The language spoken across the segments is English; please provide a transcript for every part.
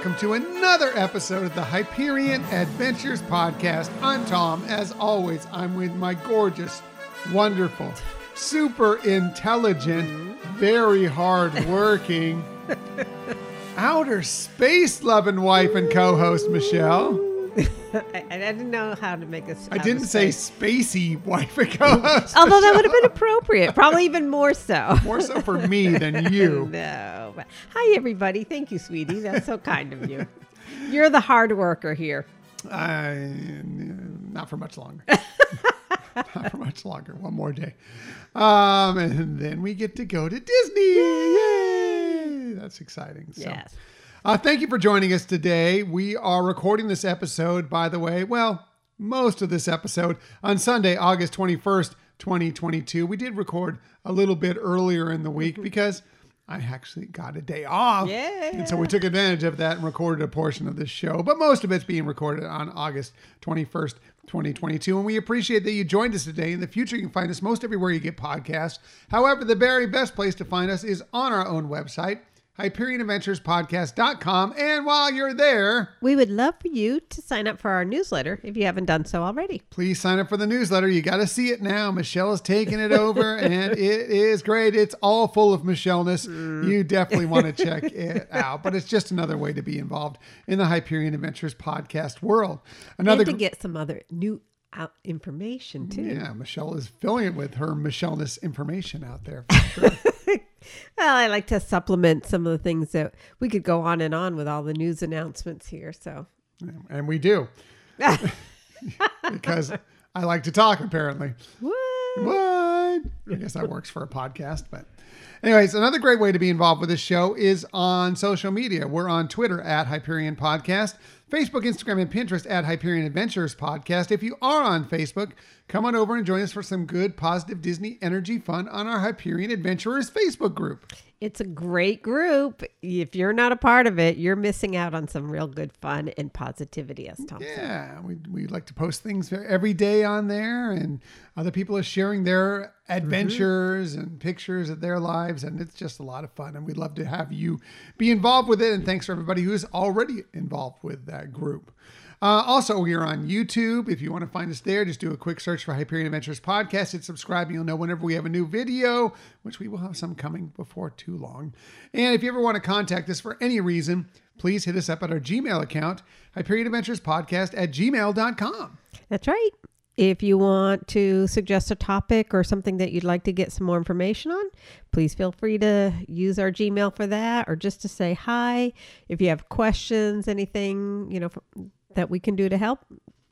Hello again, and welcome to another episode of the Hyperion Adventures Podcast. I'm Tom. As always, I'm with my gorgeous, wonderful, super intelligent, mm-hmm. very hardworking, outer space loving wife and co host, Michelle. I, I didn't know how to make this. I didn't say spacey wife and co host. Although that would have been appropriate, probably even more so. More so for me than you. no. But, hi, everybody. Thank you, sweetie. That's so kind of you. You're the hard worker here. I, not for much longer. not for much longer. One more day. Um, and then we get to go to Disney. Yay! That's exciting. So, Yes. Uh, thank you for joining us today. We are recording this episode, by the way, well, most of this episode on Sunday, August 21st, 2022. We did record a little bit earlier in the week because I actually got a day off. Yeah. And so we took advantage of that and recorded a portion of this show. But most of it's being recorded on August 21st, 2022. And we appreciate that you joined us today. In the future, you can find us most everywhere you get podcasts. However, the very best place to find us is on our own website, HyperionAdventuresPodcast.com. And while you're there, We would love for you to sign up for our newsletter if you haven't done so already. please sign up for the newsletter. You got to see it now. Michelle is taking it over, and it is great. It's all full of Michelleness. Mm. You definitely want to check it out. But it's just another way to be involved in the Hyperion Adventures podcast world. Another and to get some other new out information, too. yeah, Michelle is filling it with her Michelleness information out there. for sure. Well, I like to supplement some of the things that we could go on and on with all the news announcements here. So, and we do because I like to talk. Apparently. what? What? I guess that works for a podcast, but anyways, another great way to be involved with this show is on social media. We're on Twitter at Hyperion Podcast, Facebook, Instagram, and Pinterest at Hyperion Adventures Podcast. If you are on Facebook, come on over and join us for some good, positive Disney energy fun on our Hyperion Adventurers Facebook group. It's a great group. If you're not a part of it, you're missing out on some real good fun and positivity, as Tom said. Yeah, we, we like to post things every day on there, and other people are sharing their adventures and pictures of their lives, and it's just a lot of fun. And we'd love to have you be involved with it. And thanks for everybody who's already involved with that group. Uh, also, we are on YouTube. If you want to find us there, just do a quick search for Hyperion Adventures Podcast. Hit subscribe. and You'll know whenever we have a new video, which we will have some coming before too long. And if you ever want to contact us for any reason, please hit us up at our Gmail account, Hyperion Adventures Podcast at gmail.com. That's right. If you want to suggest a topic or something that you'd like to get some more information on, please feel free to use our Gmail for that or just to say hi. If you have questions, anything, you know, that we can do to help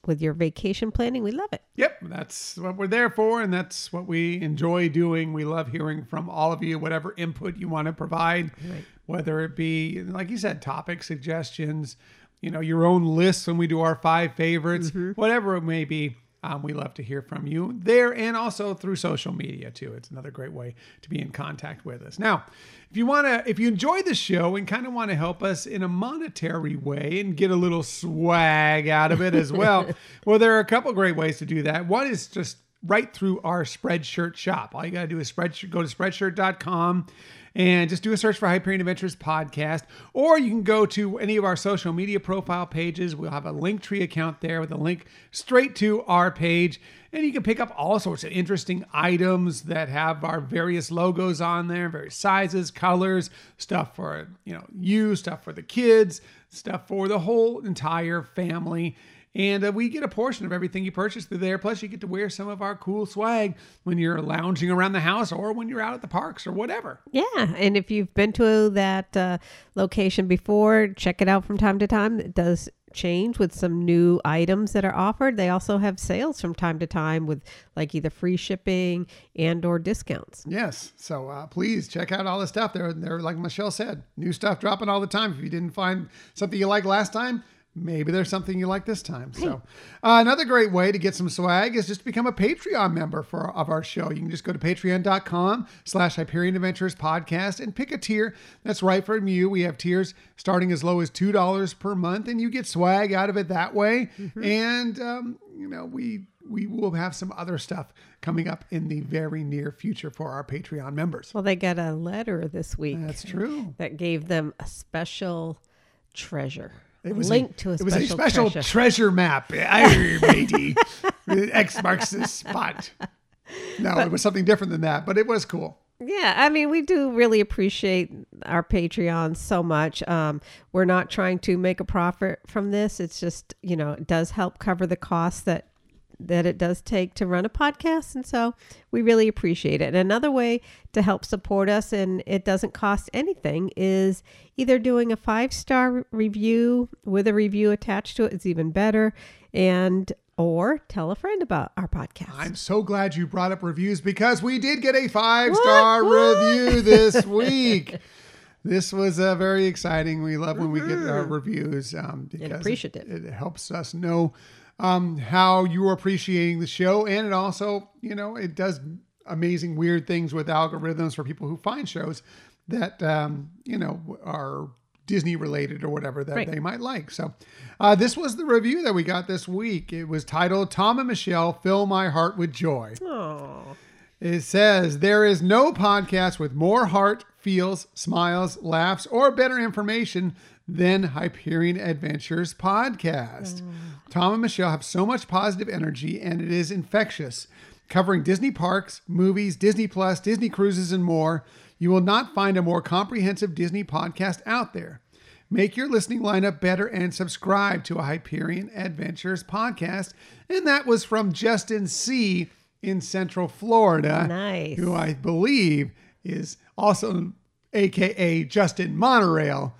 with your vacation planning, we love it. Yep, that's what we're there for, and that's what we enjoy doing. We love hearing from all of you, whatever input you want to provide, Right. whether it be, like you said, topic suggestions, you know, your own lists when we do our five favorites, mm-hmm. whatever it may be. Um, we love to hear from you there and also through social media too. It's another great way to be in contact with us. Now, if you want to, if you enjoy the show and kind of want to help us in a monetary way and get a little swag out of it as well, well, there are a couple great ways to do that. One is just right through our Spreadshirt shop. All you got to do is spreadshirt, go to spreadshirt.com and just do a search for Hyperion Adventures podcast. Or you can go to any of our social media profile pages. We'll have a Linktree account there with a link straight to our page. And you can pick up all sorts of interesting items that have our various logos on there, various sizes, colors, stuff for you know you, stuff for the kids, stuff for the whole entire family. And uh, we get a portion of everything you purchase through there. Plus, you get to wear some of our cool swag when you're lounging around the house or when you're out at the parks or whatever. Yeah, and if you've been to that uh, location before, check it out from time to time. It does change with some new items that are offered. They also have sales from time to time with like either free shipping and or discounts. Yes. So uh, please check out all the stuff. there they're like Michelle said, new stuff dropping all the time. If you didn't find something you liked last time, maybe there's something you like this time. So uh, another great way to get some swag is just to become a Patreon member for of our show. You can just go to patreon.com slash Hyperion Adventures podcast and pick a tier that's right for you. We have tiers starting as low as $2 per month and you get swag out of it that way. And, um, you know, we we will have some other stuff coming up in the very near future for our Patreon members. Well, they got a letter this week That's true. that gave them a special treasure. It was link a, to a it special, was a special treasure. treasure map. I matey. X marks the spot. No, it was something different than that, but it was cool. Yeah, I mean, we do really appreciate our Patreon so much. Um, we're not trying to make a profit from this. It's just, you know, it does help cover the costs that that it does take to run a podcast, and so we really appreciate it. And another way to help support us, and it doesn't cost anything, is either doing a five star review with a review attached to it. It's even better, and or tell a friend about our podcast. I'm so glad you brought up reviews because we did get a five star review this week. This was uh, very exciting. We love when we get our reviews um, because. It, it helps us know um, how you are appreciating the show, and it also, you know, it does amazing weird things with algorithms for people who find shows that um, you know are Disney related or whatever that Right. they might like. So, uh, this was the review that we got this week. It was titled "Tom and Michelle Fill My Heart with Joy." Oh, It says there is no podcast with more heart, feels, smiles, laughs, or better information than Hyperion Adventures podcast. Tom and Michelle have so much positive energy and it is infectious. Covering Disney parks, movies, Disney Plus, Disney cruises, and more, you will not find a more comprehensive Disney podcast out there. Make your listening lineup better and subscribe to a Hyperion Adventures podcast. And that was from Justin C. in Central Florida. Nice. Who I believe is also AKA Justin Monorail.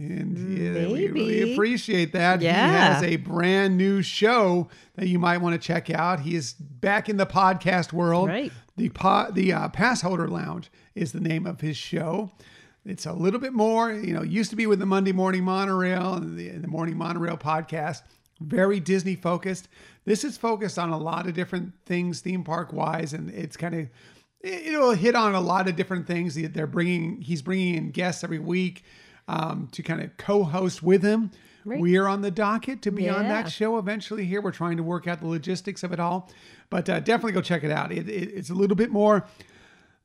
And yeah, we really appreciate that. He has a brand new show that you might want to check out. He is back in the podcast world. Right. The po- the uh, Pass Holder Lounge is the name of his show. It's a little bit more, you know, used to be with the Monday Morning Monorail and the, the Morning Monorail podcast, very Disney focused. This is focused on a lot of different things theme park wise, and it's kind of it- it'll hit on a lot of different things. that They're bringing he's bringing in guests every week um, to kind of co-host with him. We are on the docket to be on that show eventually. Here, we're trying to work out the logistics of it all, but uh, definitely go check it out. It, it, it's a little bit more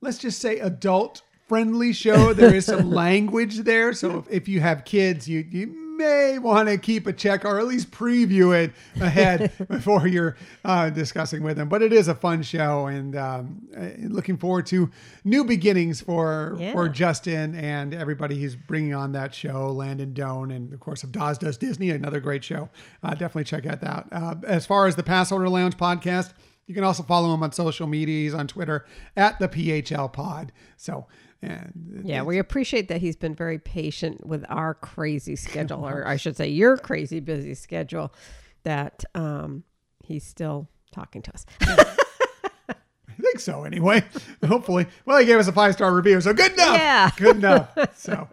let's just say adult friendly show. There is some language there. So if, if you have kids, you, you may want to keep a check or at least preview it ahead before you're uh, discussing with them. But it is a fun show and um, uh, looking forward to new beginnings for, Yeah. for Justin and everybody he's bringing on that show, Landon Doan, and of course, of Dawes Does Disney, another great show. Uh, definitely check that out. Uh, as far as the Pass Holder Lounge podcast, you can also follow him on social media. He's on Twitter at the PHL Pod. So, and Yeah, we appreciate that he's been very patient with our crazy schedule, or I should say, your crazy busy schedule. That um, he's still talking to us. I think so anyway. Hopefully. Well, he gave us a five star review, so good enough. Yeah. Good enough. So,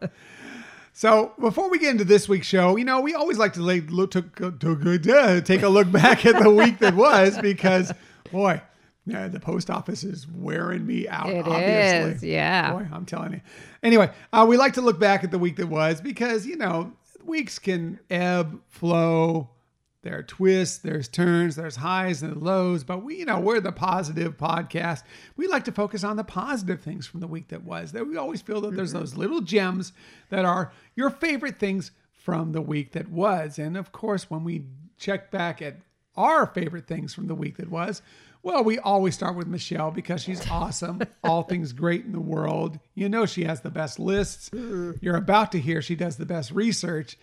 so before we get into this week's show, you know, we always like to like, look to, to, to take a look back at the week that was because, boy, yeah, the post office is wearing me out. It obviously. is, yeah. Boy, I'm telling you. Anyway, uh, we like to look back at the week that was because you know weeks can ebb, flow. There are twists, there's turns, there's highs and lows, but we, you know, we're the positive podcast. We like to focus on the positive things from the week that was. That we always feel that there's those little gems that are your favorite things from the week that was. And of course, when we check back at our favorite things from the week that was, well, we always start with Michelle because she's awesome. All things great in the world. You know, she has the best lists. You're about to hear she does the best research.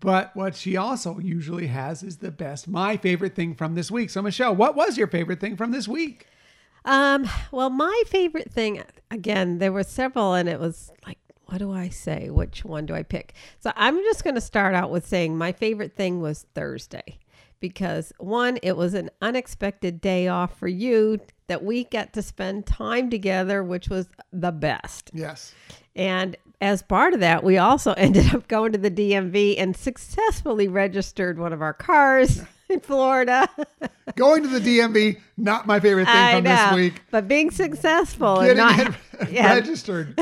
But what she also usually has is the best, my favorite thing from this week. So, Michelle, what was your favorite thing from this week? Um, well, my favorite thing, again, there were several, and it was like, what do I say? Which one do I pick? So I'm just going to start out with saying my favorite thing was Thursday because one, it was an unexpected day off for you that we got to spend time together, which was the best. Yes. And as part of that, we also ended up going to the DMV and successfully registered one of our cars in Florida. Going to the DMV, not my favorite thing I from know, this week. but being successful Getting and not, yeah, registered.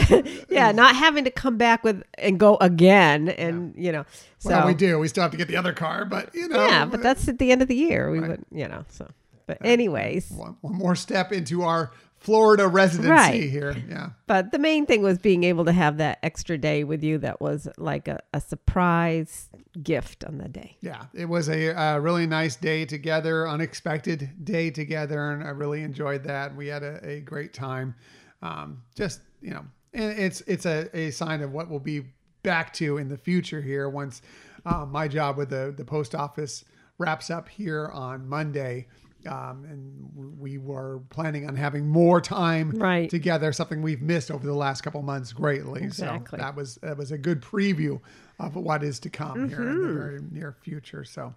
yeah, not having to come back with and go again, and you know, so well, we do. We still have to get the other car, but you know. yeah, but that's at the end of the year. We would, you know, so But anyways, one, one more step into our Florida residency Right. here. Yeah. but the main thing was being able to have that extra day with you. That was like a, a surprise gift on the day. Yeah, it was a, uh really nice day together, unexpected day together, and I really enjoyed that. We had a, a great time. Um, just you know, and it's it's a, a sign of what we'll be back to in the future here once uh, my job with the the post office wraps up here on Monday. Um, and we were planning on having more time Right. together, something we've missed over the last couple months greatly. Exactly. So that was that was a good preview of what is to come here in the Mm-hmm. very near future. So,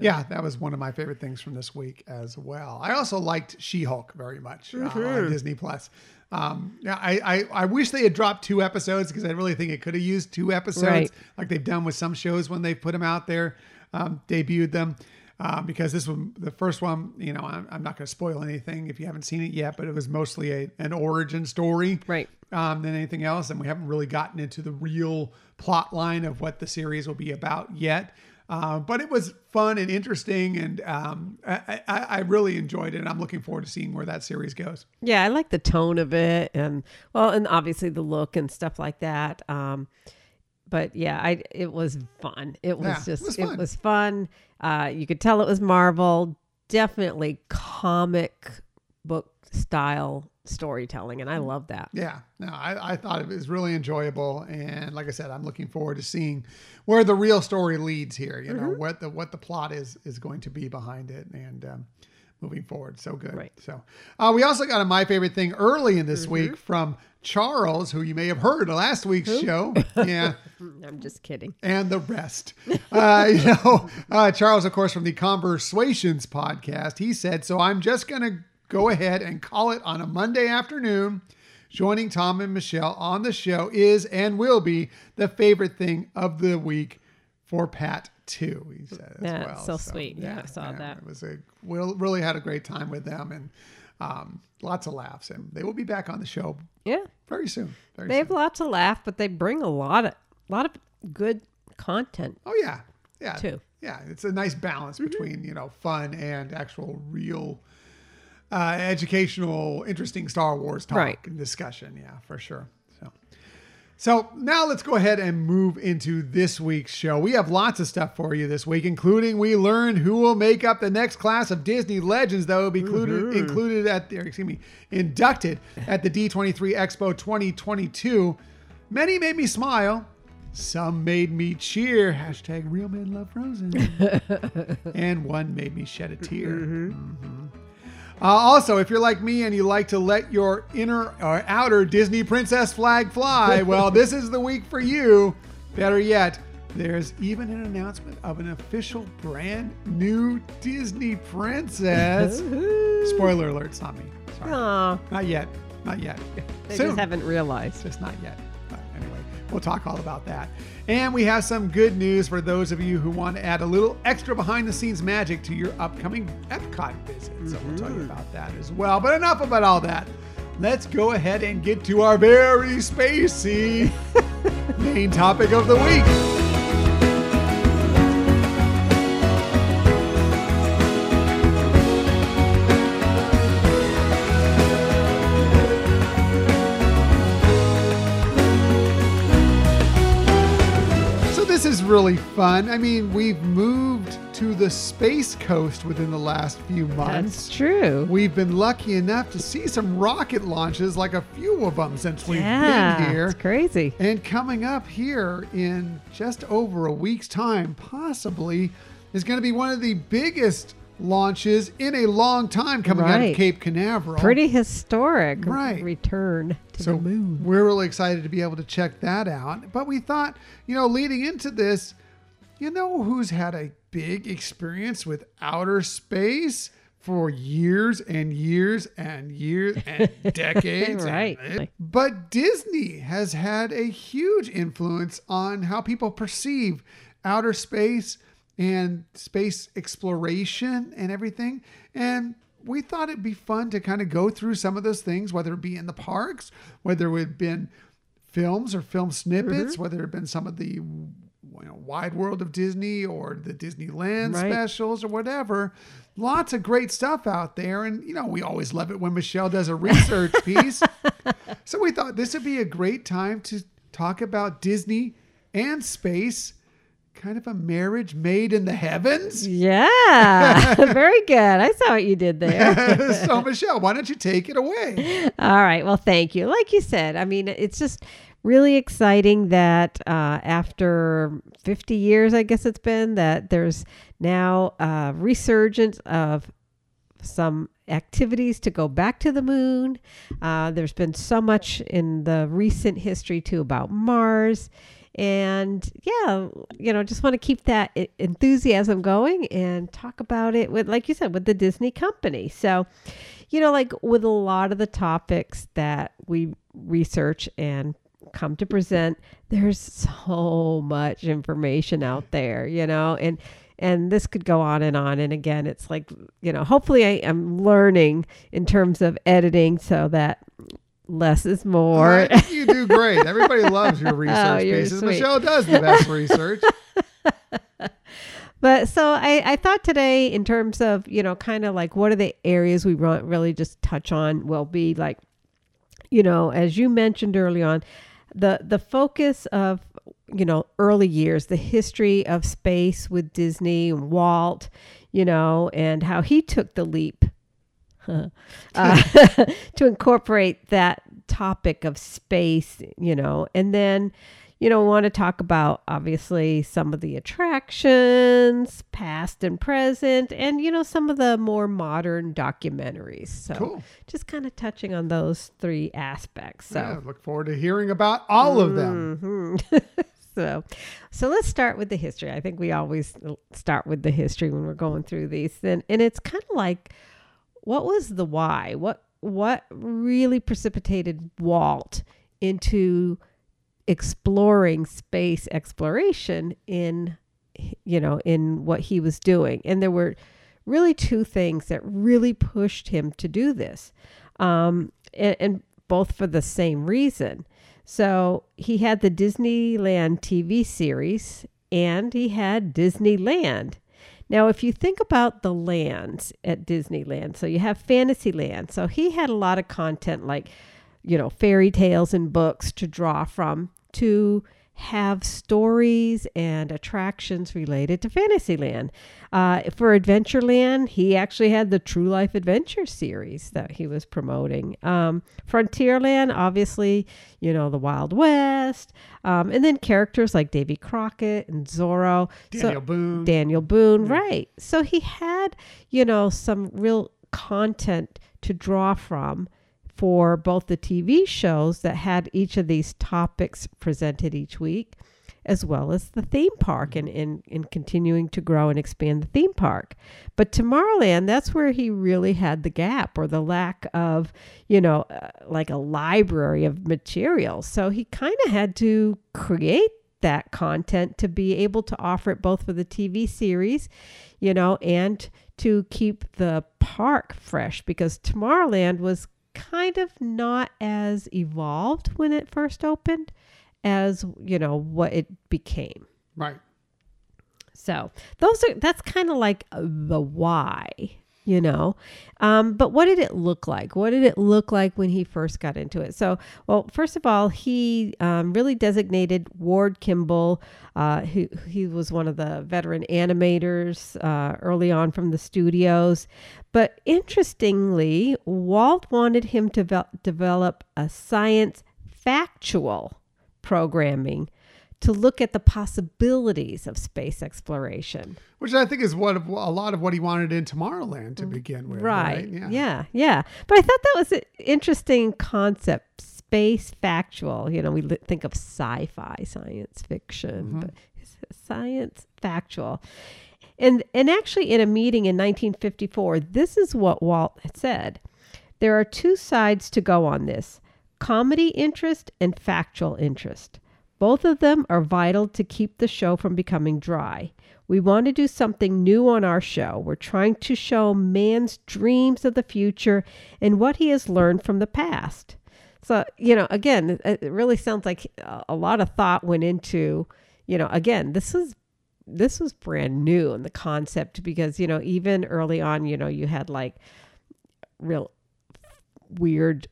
yeah, that was one of my favorite things from this week as well. I also liked She-Hulk very much uh, Mm-hmm. on Disney Plus. Um, yeah, I, I I wish they had dropped two episodes because I really think it could have used two episodes Right. like they've done with some shows when they put them out there, um, debuted them. Uh, because this one, the first one, you know, I'm, I'm not going to spoil anything if you haven't seen it yet, but it was mostly a, an origin story Right. um, than anything else. And we haven't really gotten into the real plot line of what the series will be about yet. Uh, but it was fun and interesting, and um, I, I, I really enjoyed it. And I'm looking forward to seeing where that series goes. Yeah, I like the tone of it, and well, and obviously the look and stuff like that. Um, but yeah, I it was fun. It was Yeah, it just was it was fun. Uh, you could tell it was Marvel. Definitely comic book style storytelling, and I love that. Yeah, no, I, I thought it was really enjoyable, and like I said, I'm looking forward to seeing where the real story leads here. You know Mm-hmm. what the what the plot is is going to be behind it, and um, moving forward. So good. Right. So uh, we also got a my favorite thing early in this Mm-hmm. week from Charles, who you may have heard last week's show. Yeah. I'm just kidding. and the rest. Uh, you know, uh, Charles, of course, from the Conversations podcast, he said, So I'm just going to go ahead and call it on a Monday afternoon. Joining Tom and Michelle on the show is and will be the favorite thing of the week for Pat, too. He said as Yeah, well. so sweet. Yeah, I saw that. It was a, we really had a great time with them and um, lots of laughs. And they will be back on the show Yeah, very soon. Very they soon. have lots of laugh, but they bring a lot of lot of good content. Oh yeah, yeah, too. Yeah, it's a nice balance Mm-hmm. between you know fun and actual real uh, educational, interesting Star Wars talk Right. and discussion. Yeah, for sure. So, now let's go ahead and move into this week's show. We have lots of stuff for you this week, including we learned who will make up the next class of Disney legends that will be included Mm-hmm. included at the, excuse me, inducted at the D23 Expo 2022. Many made me smile. Some made me cheer. Hashtag real men love Frozen. and one made me shed a tear. Mhm. Uh, also, if you're like me and you like to let your inner or outer Disney princess flag fly, well, this is the week for you. Better yet, there's even an announcement of an official brand new Disney princess. Spoiler alert, it's not me. Sorry. Aw, Not yet. Not yet. they Soon. just haven't realized. Just not yet. But anyway, we'll talk all about that. And we have some good news for those of you who want to add a little extra behind the scenes magic to your upcoming Epcot visit. So we'll tell you mm-hmm. about that as well. But enough about all that. Let's go ahead and get to our very spacey main topic of the week. Really fun. I mean, we've moved to the Space Coast within the last few months. That's true. We've been lucky enough to see some rocket launches, like a few of them since we've yeah, been here. it's crazy. And coming up here in just over a week's time, possibly, is going to be one of the biggest launches in a long time coming out of Cape Canaveral. Pretty historic Right. return to So the moon. we're really excited to be able to check that out. But we thought, you know, leading into this, you know who's had a big experience with outer space for years and years and years and decades. and- Right. but Disney has had a huge influence on how people perceive outer space and space exploration and everything. And we thought it'd be fun to kind of go through some of those things, whether it be in the parks, whether it had been films or film snippets, mm-hmm. whether it had been some of the you know, Wide World of Disney or the Disneyland Right. specials or whatever. Lots of great stuff out there. And, you know, we always love it when Michelle does a research piece. So we thought this would be a great time to talk about Disney and space, kind of a marriage made in the heavens. Yeah, very good. I saw what you did there. so, Michelle, why don't you take it away? All right. Well, thank you. Like you said, I mean, it's just really exciting that uh, after 50 years, I guess it's been, that there's now a resurgence of some activities to go back to the moon. Uh, there's been so much in the recent history, too, about Mars. And yeah, you know, just want to keep that enthusiasm going and talk about it with, like you said, with the Disney company. So, you know, like with a lot of the topics that we research and come to present, there's so much information out there, you know, and and this could go on and on. And again, it's like, you know, hopefully I am learning in terms of editing so that less is more. Think you do great. Everybody loves your oh, research Oh, pieces. sweet. Michelle does the best research. But so I, I thought today, in terms of, you know, kind of like what are the areas we want really just touch on, will be like, you know, as you mentioned early on, the the focus of, you know, early years, the history of space with Disney and Walt, you know, and how he took the leap uh, to incorporate that topic of space, you know, and then, you know, want to talk about obviously some of the attractions, past and present, and, you know, some of the more modern documentaries. So Cool. just kind of touching on those three aspects. So. Yeah, look forward to hearing about all of them. Mhm. so, so let's start with the history. I think we always start with the history when we're going through these, and and it's kind of like, what was the why? What what really precipitated Walt into exploring space exploration in you know in what he was doing? And there were really two things that really pushed him to do this um, and, and both for the same reason. So he had the disneyland tv series and he had disneyland now, if you think about the lands at Disneyland, so you have Fantasyland. So he had a lot of content like, you know, fairy tales and books to draw from to have stories and attractions related to Fantasyland. Uh, for Adventureland, he actually had the True Life Adventure series that he was promoting. Um, Frontierland, obviously, you know, the Wild West, um, and then characters like Davy Crockett and Zorro. So- Daniel Boone. Daniel Boone, right. So he had, you know, some real content to draw from for both the TV shows that had each of these topics presented each week, as well as the theme park and in, in continuing to grow and expand the theme park. But Tomorrowland, that's where he really had the gap or the lack of, you know, uh, like a library of material. So he kind of had to create that content to be able to offer it both for the TV series, you know, and to keep the park fresh because Tomorrowland was kind of not as evolved when it first opened as, you know, what it became. Right. So those are that's kind of like the why, you know. Um, but what did it look like? What did it look like when he first got into it? So, well, first of all, he um, really designated Ward Kimball, uh, who he was one of the veteran animators uh, early on from the studios. But interestingly, Walt wanted him to vel- develop a science factual programming to look at the possibilities of space exploration. Which I think is what a lot of what he wanted in Tomorrowland to mm, begin with. Right. Right. Yeah. yeah. But I thought that was an interesting concept. Space factual. You know, we think of sci fi, science fiction, mm-hmm. but science factual. And, and actually, in a meeting in 1954, this is what Walt had said. There are two sides to go on this comedy interest and factual interest. Both of them are vital to keep the show from becoming dry. We want to do something new on our show. We're trying to show man's dreams of the future and what he has learned from the past. So, you know, again, it really sounds like a- a lot of thought went into, you know, again, this is this was brand new in the concept because you know even early on, you know, you had like real weird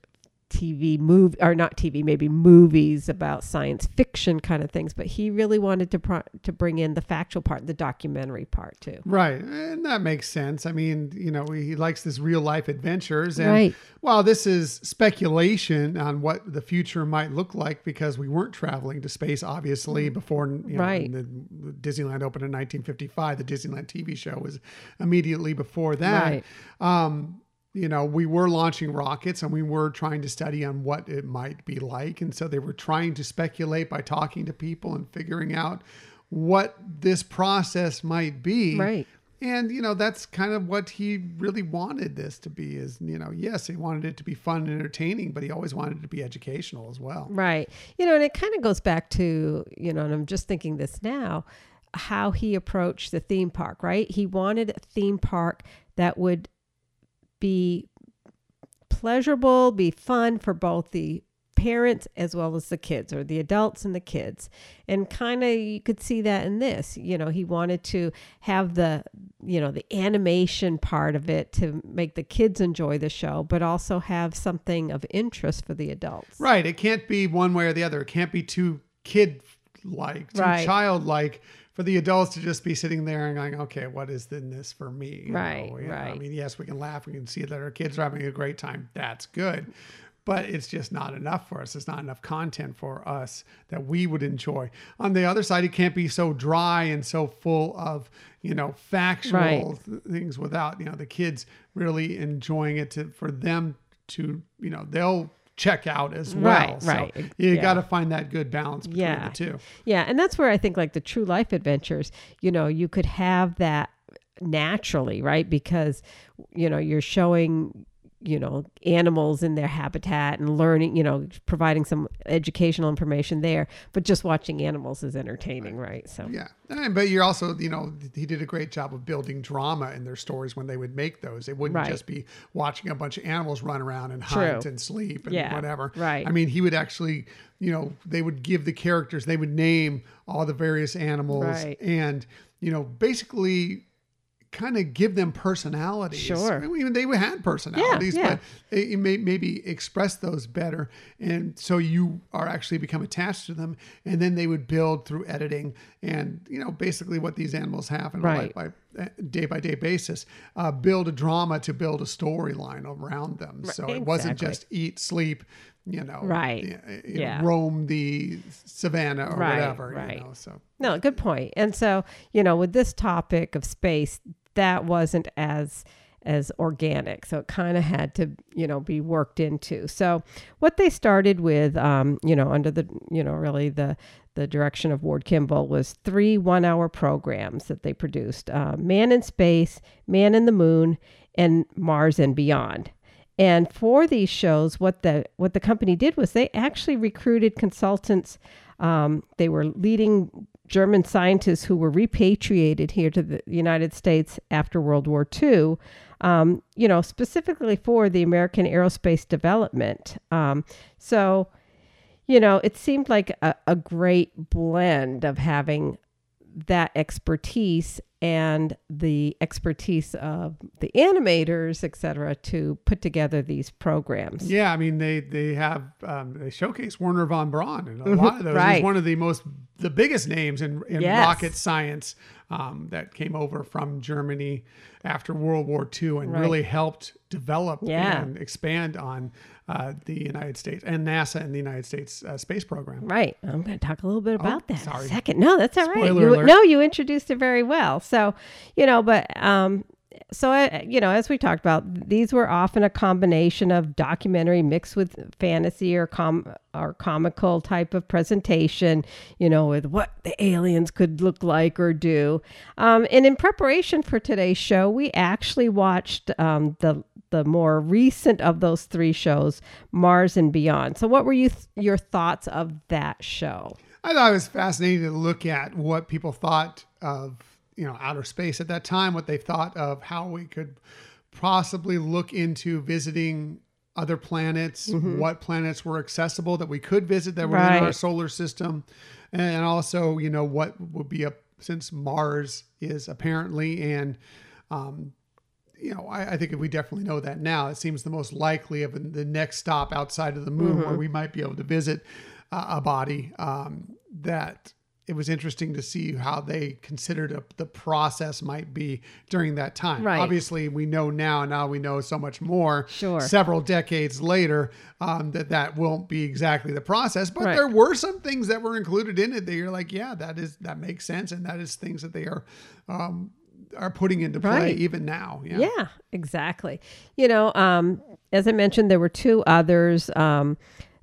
TV movie or not TV, maybe movies about science fiction kind of things. But he really wanted to pro- to bring in the factual part, the documentary part too. Right, and that makes sense. I mean, you know, he likes this real life adventures, and Right. while this is speculation on what the future might look like, because we weren't traveling to space, obviously, before you know, Mm. Right. the, Disneyland opened in 1955. The Disneyland TV show was immediately before that. Right. Um, you know, we were launching rockets and we were trying to study on what it might be like. And so they were trying to speculate by talking to people and figuring out what this process might be. Right. And, you know, that's kind of what he really wanted this to be is, you know, yes, he wanted it to be fun and entertaining, but he always wanted it to be educational as well. Right. You know, and it kind of goes back to, you know, and I'm just thinking this now, how he approached the theme park, right? He wanted a theme park that would be pleasurable, be fun for both the parents as well as the kids or the adults and the kids. And kind of you could see that in this. You know, he wanted to have the, you know, the animation part of it to make the kids enjoy the show, but also have something of interest for the adults. Right. It can't be one way or the other. It can't be too kid like, too Right. childlike for the adults to just be sitting there and going, okay, what is in this for me? You Right, know, know, I mean, yes, we can laugh. We can see that our kids are having a great time. That's good. But it's just not enough for us. It's not enough content for us that we would enjoy. On the other side, it can't be so dry and so full of, you know, factual Right. th- things without, you know, the kids really enjoying it to for them to, you know, they'll check out as well. Right, So right. you Yeah. got to find that good balance between Yeah. the two. Yeah, and that's where I think like the true life adventures, you know, you could have that naturally, right? Because you know, you're showing you know animals in their habitat and learning you know providing some educational information there but just watching animals is entertaining right so Yeah. And, but you're also, you know, he did a great job of building drama in their stories when they would make those. It wouldn't Right. just be watching a bunch of animals run around and True. hunt and sleep and Yeah, whatever. right. I mean, he would actually, you know, they would give the characters, they would name all the various animals Right. and, you know, basically kind of give them personalities. Sure. I mean, they had personalities, yeah. but it, it may maybe express those better, and so you are actually become attached to them, and then they would build through editing and you know basically what these animals have in Right. a life by day by day basis, uh, build a drama to build a storyline around them. So it wasn't just eat, sleep. You know, Right. you know, Yeah. roam the savannah or Right, whatever. right. You know, so No, good point. And so, you know, with this topic of space, that wasn't as as organic. So it kind of had to, you know, be worked into. So what they started with, um, you know, under the, you know, really the the direction of Ward Kimball was three one hour programs that they produced: uh, Man in Space, Man in the Moon, and Mars and Beyond. And for these shows, what the what the company did was they actually recruited consultants. Um, they were leading German scientists who were repatriated here to the United States after World War II. Um, you know, specifically for the American aerospace development. Um, so, you know, it seemed like a, a great blend of having that expertise and the expertise of the animators, et cetera, to put together these programs. Yeah, I mean they they have um, they showcase Wernher von Braun and a lot of those. He's one of the most the biggest names in, in Yes. rocket science um, that came over from Germany after World War II and Right. really helped develop Yeah. and expand on uh, the United States and NASA and the United States uh, space program. Right. I'm going to talk a little bit about that in a Oh, sorry. second. No, that's all right. Spoiler You, alert. no, you introduced it very well. So, you know, but um, so uh, you know, as we talked about, these were often a combination of documentary mixed with fantasy or com or comical type of presentation. You know, with what the aliens could look like or do. Um, and in preparation for today's show, we actually watched um, the the more recent of those three shows, Mars and Beyond. So, what were you th- your thoughts of that show? I thought it was fascinating to look at what people thought of you know outer space at that time, what they thought of how we could possibly look into visiting other planets, what planets were accessible that we could visit that were in our solar system. and also you know what would be a since Mars is apparently and um, you know, I, I, think we definitely know that now. It seems the most likely of the next stop outside of the moon mm-hmm. where we might be able to visit uh, a body. Um, that it was interesting to see how they considered a, the process might be during that time. Right. Obviously, we know now. Now we know so much more. Sure. Several decades later, um, that that won't be exactly the process. But right. there were some things that were included in it that you're like, yeah, that is that makes sense, and that is things that they are um, are putting into play right. even now. Yeah. yeah, exactly. You know, um, as I mentioned, there were two others. Um,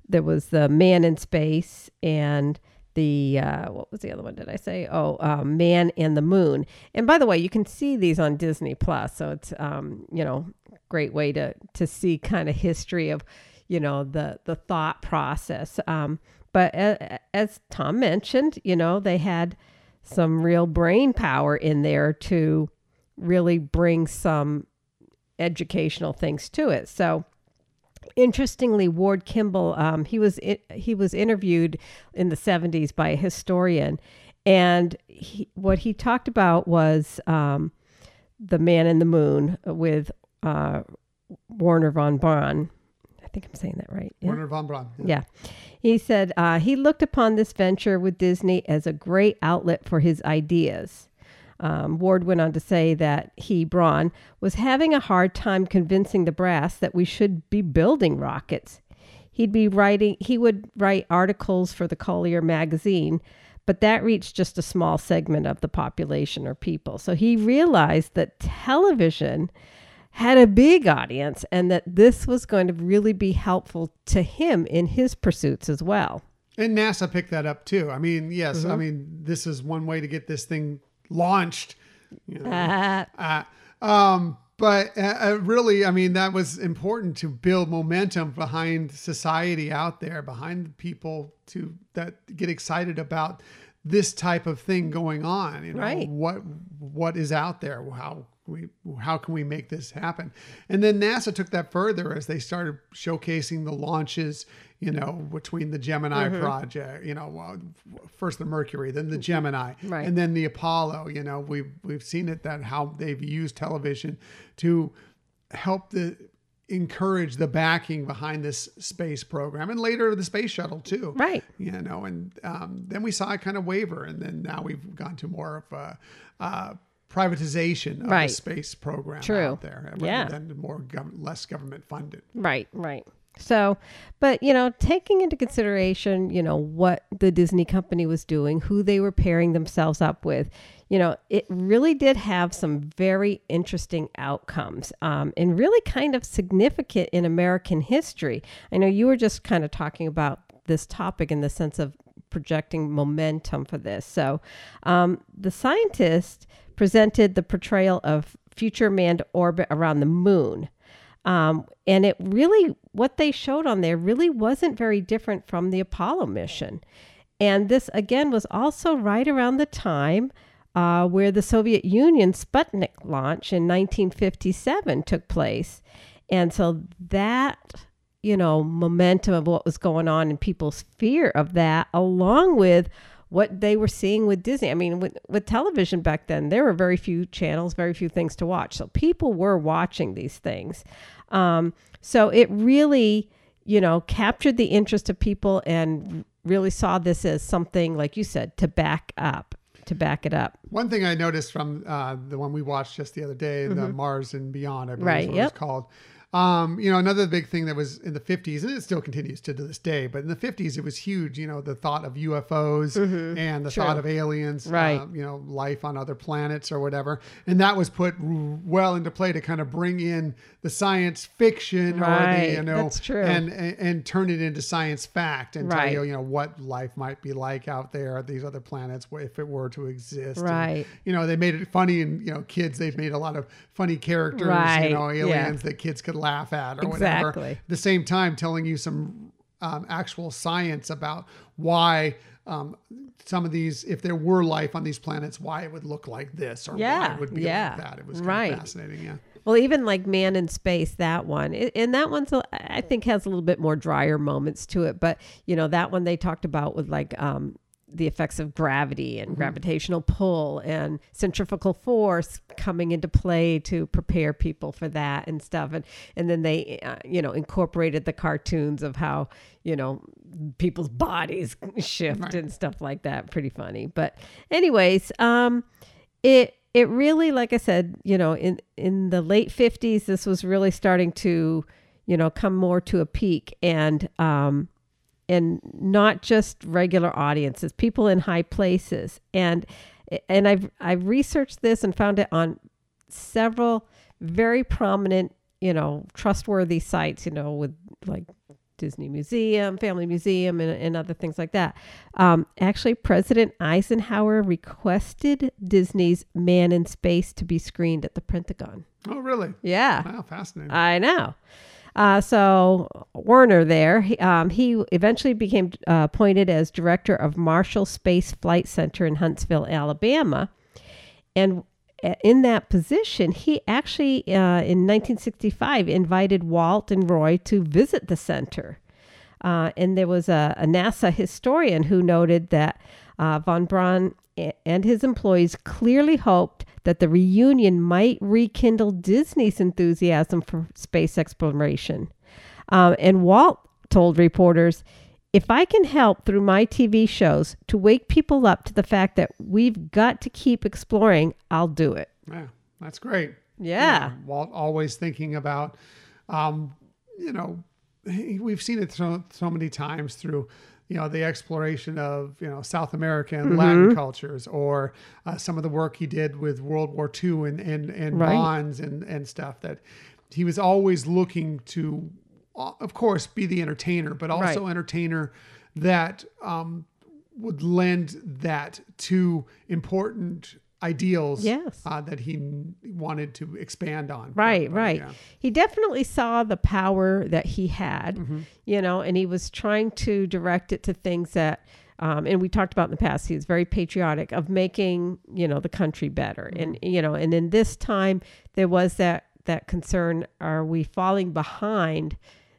there was the Man in Space and the uh, what was the other one? Did I say? Oh, uh, Man and the Moon. And by the way, you can see these on Disney Plus, so it's um, you know great way to to see kind of history of you know the the thought process. Um, but as, as Tom mentioned, you know they had some real brain power in there to really bring some educational things to it. So interestingly, Ward Kimball, um, he was he was interviewed in the 70s by a historian, and he, what he talked about was um, the Man in the Moon with uh, Wernher von Braun. I think I'm saying that right. Yeah? Wernher von Braun. Yeah. yeah. He said uh, he looked upon this venture with Disney as a great outlet for his ideas. Um, Ward went on to say that he, Braun, was having a hard time convincing the brass that we should be building rockets. He'd be writing, he would write articles for the Collier magazine, but that reached just a small segment of the population or people. So he realized that television had a big audience and that this was going to really be helpful to him in his pursuits as well. And NASA picked that up too. I mean, yes, mm-hmm. I mean, this is one way to get this thing launched. You know, uh, uh, um, but uh, uh, really, I mean, that was important to build momentum behind society out there, behind the people to that get excited about this type of thing going on. You know, right. what what is out there? How we how can we make this happen? And then NASA took that further as they started showcasing the launches you know, between the Gemini mm-hmm. project, you know, uh, first the Mercury, then the Gemini, right. and then the Apollo. You know, we've we've seen it that how they've used television to help the encourage the backing behind this space program and later the space shuttle too right you know and um, then we saw it kind of waver and then now we've gone to more of a uh, privatization of right. the space program True. out there yeah. than more gov- less government funded right right so, but you know, taking into consideration, you know, what the Disney company was doing, who they were pairing themselves up with, you know, it really did have some very interesting outcomes um, and really kind of significant in American history. I know you were just kind of talking about this topic in the sense of projecting momentum for this. So, um, the scientist presented the portrayal of future manned orbit around the moon. Um, and it really, what they showed on there really wasn't very different from the Apollo mission. And this, again, was also right around the time uh, where the Soviet Union Sputnik launch in 1957 took place. And so that, you know, momentum of what was going on and people's fear of that, along with what they were seeing with Disney. I mean, with, with television back then, there were very few channels, very few things to watch. So people were watching these things. Um, so it really, you know, captured the interest of people and really saw this as something, like you said, to back up to back it up. One thing I noticed from uh, the one we watched just the other day, mm-hmm. the Mars and Beyond, I believe right, what yep. it's called. Um, you know, another big thing that was in the 50s, and it still continues to this day, but in the 50s, it was huge. You know, the thought of UFOs mm-hmm. and the True. thought of aliens, right? Uh, you know, life on other planets or whatever, and that was put well into play to kind of bring in the science fiction right. or the you know, That's true. And, and, and turn it into science fact and right. tell you you know what life might be like out there at these other planets if it were to exist. Right. And, you know, they made it funny, and you know, kids they've made a lot of funny characters, right. you know, aliens yeah. that kids could laugh at or exactly. whatever. At the same time, telling you some um, actual science about why um, some of these, if there were life on these planets, why it would look like this or yeah. why it would be yeah. like that. It was right. fascinating. Yeah. Well, even like Man in Space, that one, and that one's, I think, has a little bit more drier moments to it. But, you know, that one they talked about with like, um, the effects of gravity and gravitational pull and centrifugal force coming into play to prepare people for that and stuff. And and then they uh, you know incorporated the cartoons of how you know people's bodies shift Right. and stuff like that. Pretty funny. But anyways um it it really like i said you know in in the late 50s this was really starting to you know come more to a peak. And um and not just regular audiences people in high places and and i've i've researched this and found it on several very prominent you know trustworthy sites you know with like disney museum family museum and, and other things like that um, actually president eisenhower requested disney's man in space to be screened at the pentagon Oh, really? yeah Wow, fascinating. I know. Uh, so Wernher there, he, um, he eventually became uh, appointed as director of Marshall Space Flight Center in Huntsville, Alabama, and in that position, he actually uh, in 1965 invited Walt and Roy to visit the center. Uh, and there was a, a NASA historian who noted that uh, von Braun and his employees clearly hoped that the reunion might rekindle Disney's enthusiasm for space exploration. Um, and Walt told reporters, if I can help through my TV shows to wake people up to the fact that we've got to keep exploring, I'll do it. yeah, that's great. Yeah. Walt always thinking about, um, you know, we've seen it so, so many times through, you know, the exploration of, you know, South American Mm-hmm. Latin cultures or uh, some of the work he did with World War II and, and, and Right. bonds and, and stuff that he was always looking to, uh, of course, be the entertainer, but also Right. entertainer that um, would lend that to important ideals Yes. uh, that he wanted to expand on. Right, right. yeah. He definitely saw the power that he had, Mm-hmm. you know, and he was trying to direct it to things that, um, and we talked about in the past, he was very patriotic of making, you know, the country better. Mm-hmm. And, you know, and in this time, there was that, that concern are we falling behind,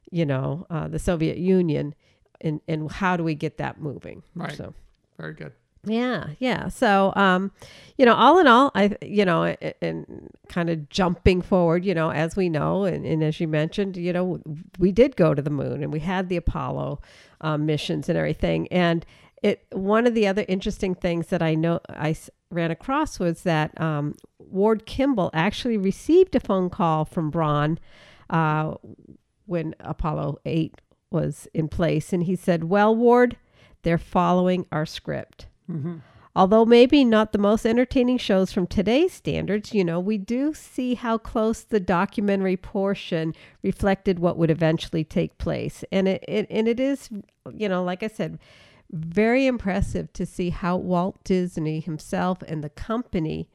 you know, uh, the Soviet Union? And, and how do we get that moving? Right. So. Very good. Yeah, yeah. So, um, you know, all in all, I, you know, and, kind of jumping forward, you know, as we know, and, and as you mentioned, you know, we did go to the moon and we had the Apollo um, missions and everything. And it, one of the other interesting things that I know I ran across was that um, Ward Kimball actually received a phone call from Braun uh, when Apollo 8 was in place. And he said, Well, Ward, they're following our script. Mm-hmm. Although maybe not the most entertaining shows from today's standards, you know, we do see how close the documentary portion reflected what would eventually take place. And it, it and it is, you know, like I said, very impressive to see how Walt Disney himself and the company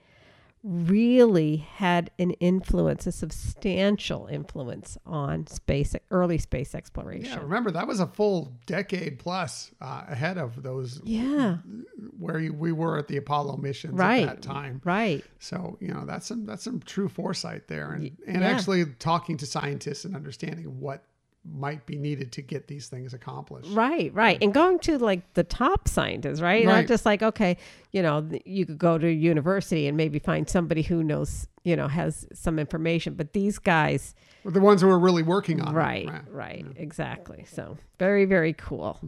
really had an influence, a substantial influence on space, early space exploration. Yeah, remember that was a full decade plus uh, ahead of those Yeah, where you, we were at the Apollo missions Right. at that time. right. So you know that's some that's some true foresight there, and and yeah. actually talking to scientists and understanding what might be needed to get these things accomplished. Right, right. And going to like the top scientists, right? Not just like, okay, you know, you could go to university and maybe find somebody who knows, you know, has some information, but these guys, But the ones who are really working on it. right, right, exactly. So very, very cool.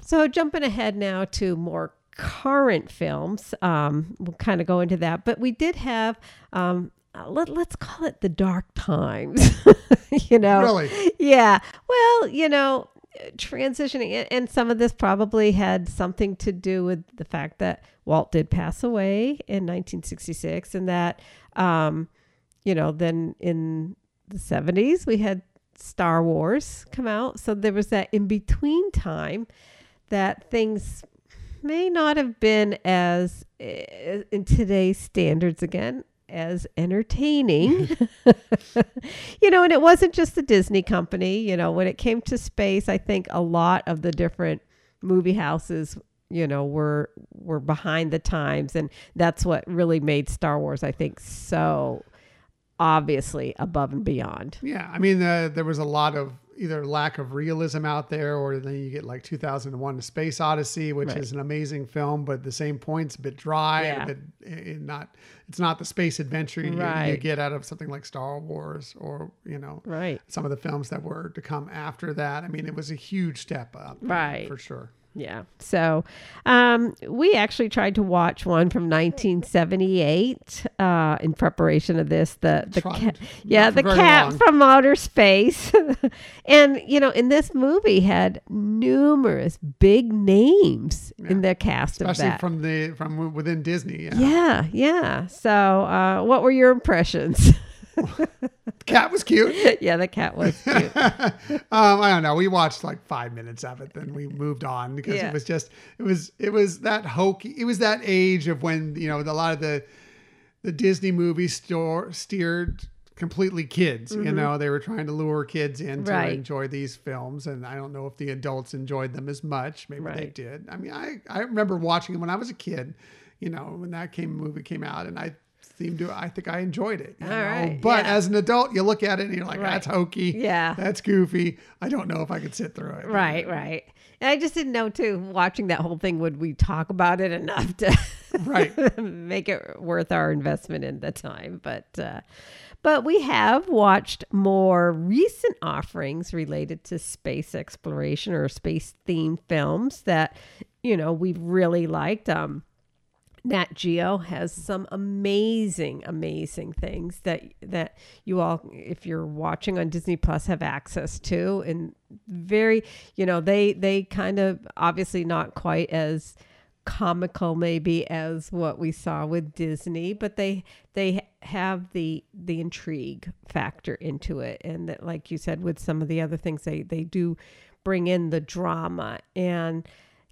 So jumping ahead now to more current films, um, we'll kind of go into that, but we did have, um, uh, let, let's call it the dark times, you know, Really? yeah. Well, you know, transitioning, and- some of this probably had something to do with the fact that Walt did pass away in 1966, and that, um, you know, then in the 70s we had Star Wars come out, so there was that in between time that things may not have been as eh, in today's standards again as entertaining. You know and it wasn't just the disney company. You know when it came to space i think a lot of the different movie houses you know were were behind the times and that's what really made star wars i think so obviously above and beyond. Yeah, I mean, uh, there was a lot of either lack of realism out there, or then you get like 2001: A Space Odyssey, which Right. is an amazing film, but the same points a bit dry, Yeah. a bit eh, not. It's not the space adventure you, you get out of something like Star Wars, or you know, Right. some of the films that were to come after that. I mean, it was a huge step up, Right. for sure. Yeah. So um, we actually tried to watch one from 1978 uh, in preparation of this. The the Tried. cat, yeah, the cat long. from outer space, and you know, in this movie had numerous big names in the cast of Especially that. from the from within Disney. Yeah. yeah, yeah. So, uh, what were your impressions? The cat was cute. yeah, the cat was cute. um, I don't know. We watched like five minutes of it, then we moved on because Yeah. it was just it was it was that hokey. It was that age of when you know a lot of the the Disney movies store steered completely kids. You know, they were trying to lure kids in to Mm-hmm. Right. enjoy these films, and I don't know if the adults enjoyed them as much. Maybe they did. I mean, I I remember watching them when I was a kid. You know, when that came movie came out, and I. Seemed to, I think I enjoyed it. you All know? right, But yeah. as an adult, you look at it and you're like, Right. "That's hokey. Yeah. That's goofy. I don't know if I could sit through it. Right, right. And I just didn't know too. Watching that whole thing, would we talk about it enough to Right. make it worth our investment in the time? But uh, but we have watched more recent offerings related to space exploration or space themed films that you know we've really liked. Um, Nat Geo has some amazing, amazing things that that you all, if you're watching on Disney Plus, have access to, and very, you know, they they kind of obviously not quite as comical maybe as what we saw with Disney, but they they have the the intrigue factor into it, and that, like you said, with some of the other things, they they do bring in the drama. And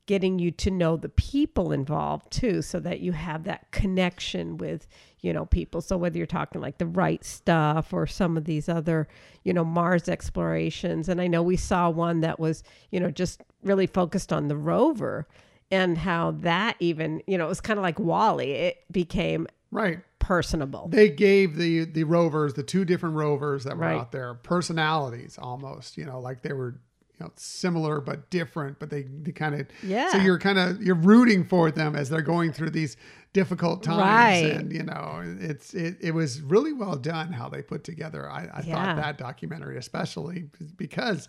getting you to know the people involved too so that you have that connection with you know people so whether you're talking like the right stuff or some of these other you know mars explorations and i know we saw one that was you know just really focused on the rover and how that even you know it was kind of like WALL-E it became Right. personable They gave the the rovers, the two different rovers that were Right. out there, personalities almost. You know, like they were you know similar but different, but they, they kind of Yeah. So you're kind of you're rooting for them as they're going through these difficult times, Right. and you know it's it it was really well done how they put together. I, I Yeah. thought that documentary especially because.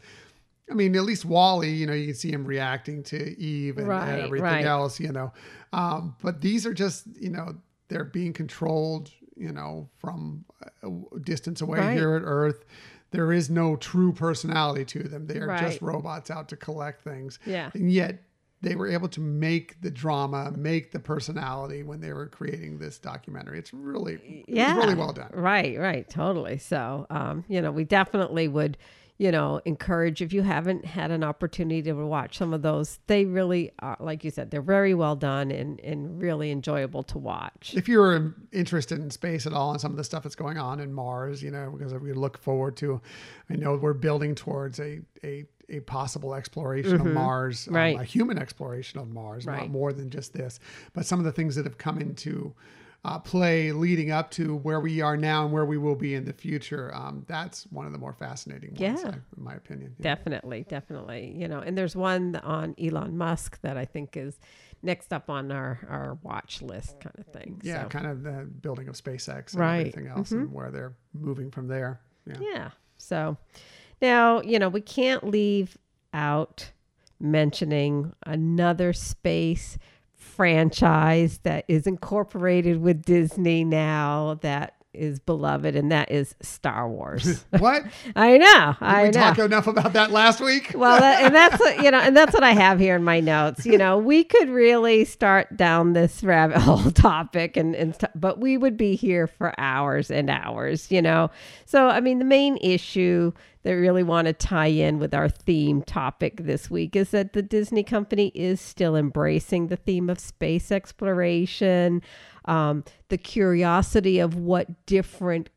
I mean, at least WALL-E, you know, you can see him reacting to Eve and, Right, and everything right. else, you know. Um, but these are just, you know, they're being controlled, you know, from a distance away Right. here at Earth. There is no true personality to them. They are just robots out to collect things. Yeah. And yet they were able to make the drama, make the personality when they were creating this documentary. It's really, yeah was really well done. right right totally so um you know we definitely would you know encourage if you haven't had an opportunity to watch some of those they really are like you said they're very well done and and really enjoyable to watch. If you're interested in space at all and some of the stuff that's going on in Mars, you know, because we look forward to, I know we're building towards a a, a possible exploration of Mars, um, Mm-hmm. A human exploration of Mars, not more than just this, but some of the things that have come into uh, play leading up to where we are now and where we will be in the future. Um, that's one of the more fascinating ones, Yeah. I, in my opinion. Yeah. definitely definitely you know and there's one on elon musk that i think is next up on our our watch list kind of thing Yeah, so. kind of the building of SpaceX and Right. everything else, and where they're moving from there. Yeah. Yeah. So now, you know, we can't leave out mentioning another space franchise that is incorporated with Disney now that is beloved, and that is Star Wars. What? I know. Did I we know. talk enough about that last week? well, that, and that's what, you know, and that's what I have here in my notes. You know, we could really start down this rabbit hole topic, and and but we would be here for hours and hours. You know, so I mean, the main issue that really want to tie in with our theme topic this week is that the Disney company is still embracing the theme of space exploration, um, the curiosity of what different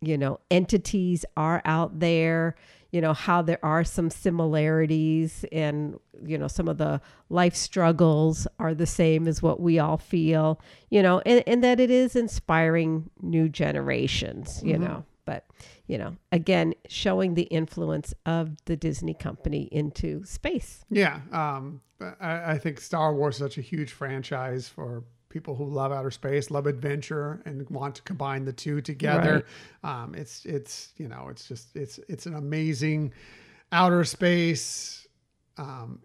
you know entities are out there you know how there are some similarities and you know some of the life struggles are the same as what we all feel you know and, and that it is inspiring new generations you know But, you know, again, showing the influence of the Disney company into space. Yeah, um, I, I think Star Wars is such a huge franchise for people who love outer space, love adventure, and want to combine the two together. Um, it's it's you know it's just it's it's an amazing outer space um,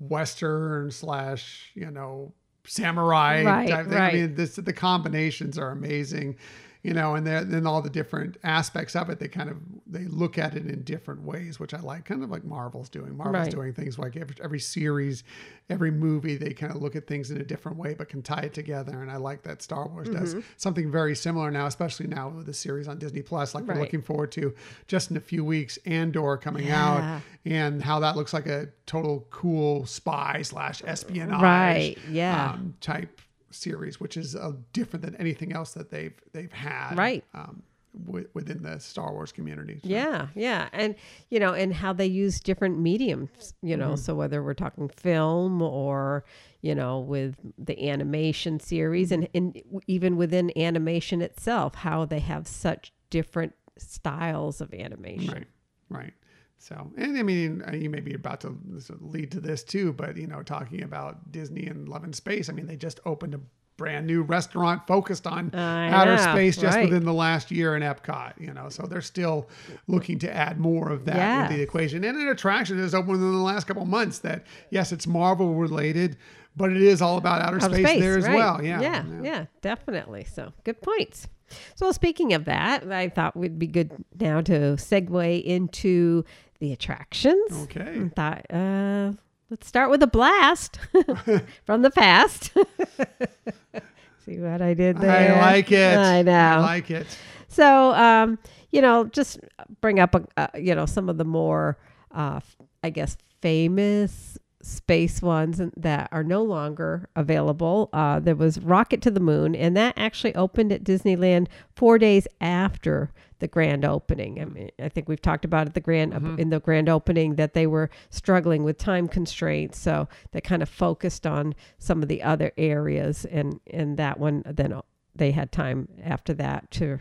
western slash you know samurai Right, type thing. right. I mean, this the combinations are amazing. You know, and then all the different aspects of it, they kind of they look at it in different ways, which I like. Kind of like Marvel's doing. Marvel's Right. doing things like every, every series, every movie, they kind of look at things in a different way, but can tie it together. And I like that Star Wars does Mm-hmm. something very similar now, especially now with the series on Disney Plus. Like Right. we're looking forward to just in a few weeks, Andor coming Yeah. out, and how that looks like a total cool spy slash espionage Right, yeah. um, type series, which is uh, different than anything else that they've they've had Right. um, wi- within the Star Wars community. So, Yeah, yeah. And, you know, and how they use different mediums, you know, so whether we're talking film or, you know, with the animation series and, and even within animation itself, how they have such different styles of animation. Right, right. So, and I mean, uh, you may be about to lead to this too, but you know, talking about Disney and Love and Space, I mean, they just opened a brand new restaurant focused on I outer know, space just right. within the last year in Epcot. You know, so they're still looking to add more of that Yeah. into the equation. And an attraction that has opened in the last couple of months that yes, it's Marvel related, but it is all about outer, Outer space, there as right. well. Yeah, yeah, yeah, definitely. So good points. So speaking of that, I thought we'd be good now to segue into the attractions. Okay. I thought, uh, let's start with a blast from the past. See what I did there? I like it. I know. I like it. So, um, you know, just bring up, a, uh, you know, some of the more, uh, I guess, famous space ones that are no longer available. Uh, there was Rocket to the Moon, and that actually opened at Disneyland four days after the grand opening. I mean, I think we've talked about it the grand in the grand opening that they were struggling with time constraints, so they kind of focused on some of the other areas, and and that one then they had time after that to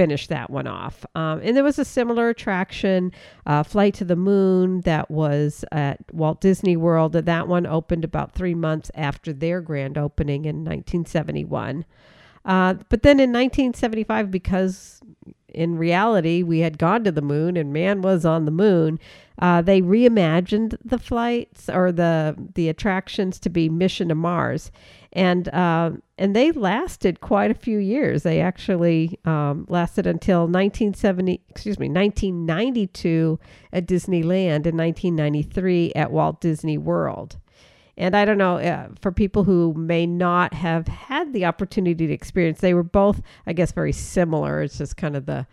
finish that one off. Um, and there was a similar attraction, uh, Flight to the Moon, that was at Walt Disney World. That one opened about three months after their grand opening in 1971. Uh, but then in 1975, because in reality we had gone to the moon and man was on the moon, uh, they reimagined the flights or the the attractions to be Mission to Mars, and uh, and they lasted quite a few years. They actually um, lasted until 1970, excuse me, 1992 at Disneyland and 1993 at Walt Disney World. And I don't know, uh, for people who may not have had the opportunity to experience, they were both, I guess, very similar. It's just kind of the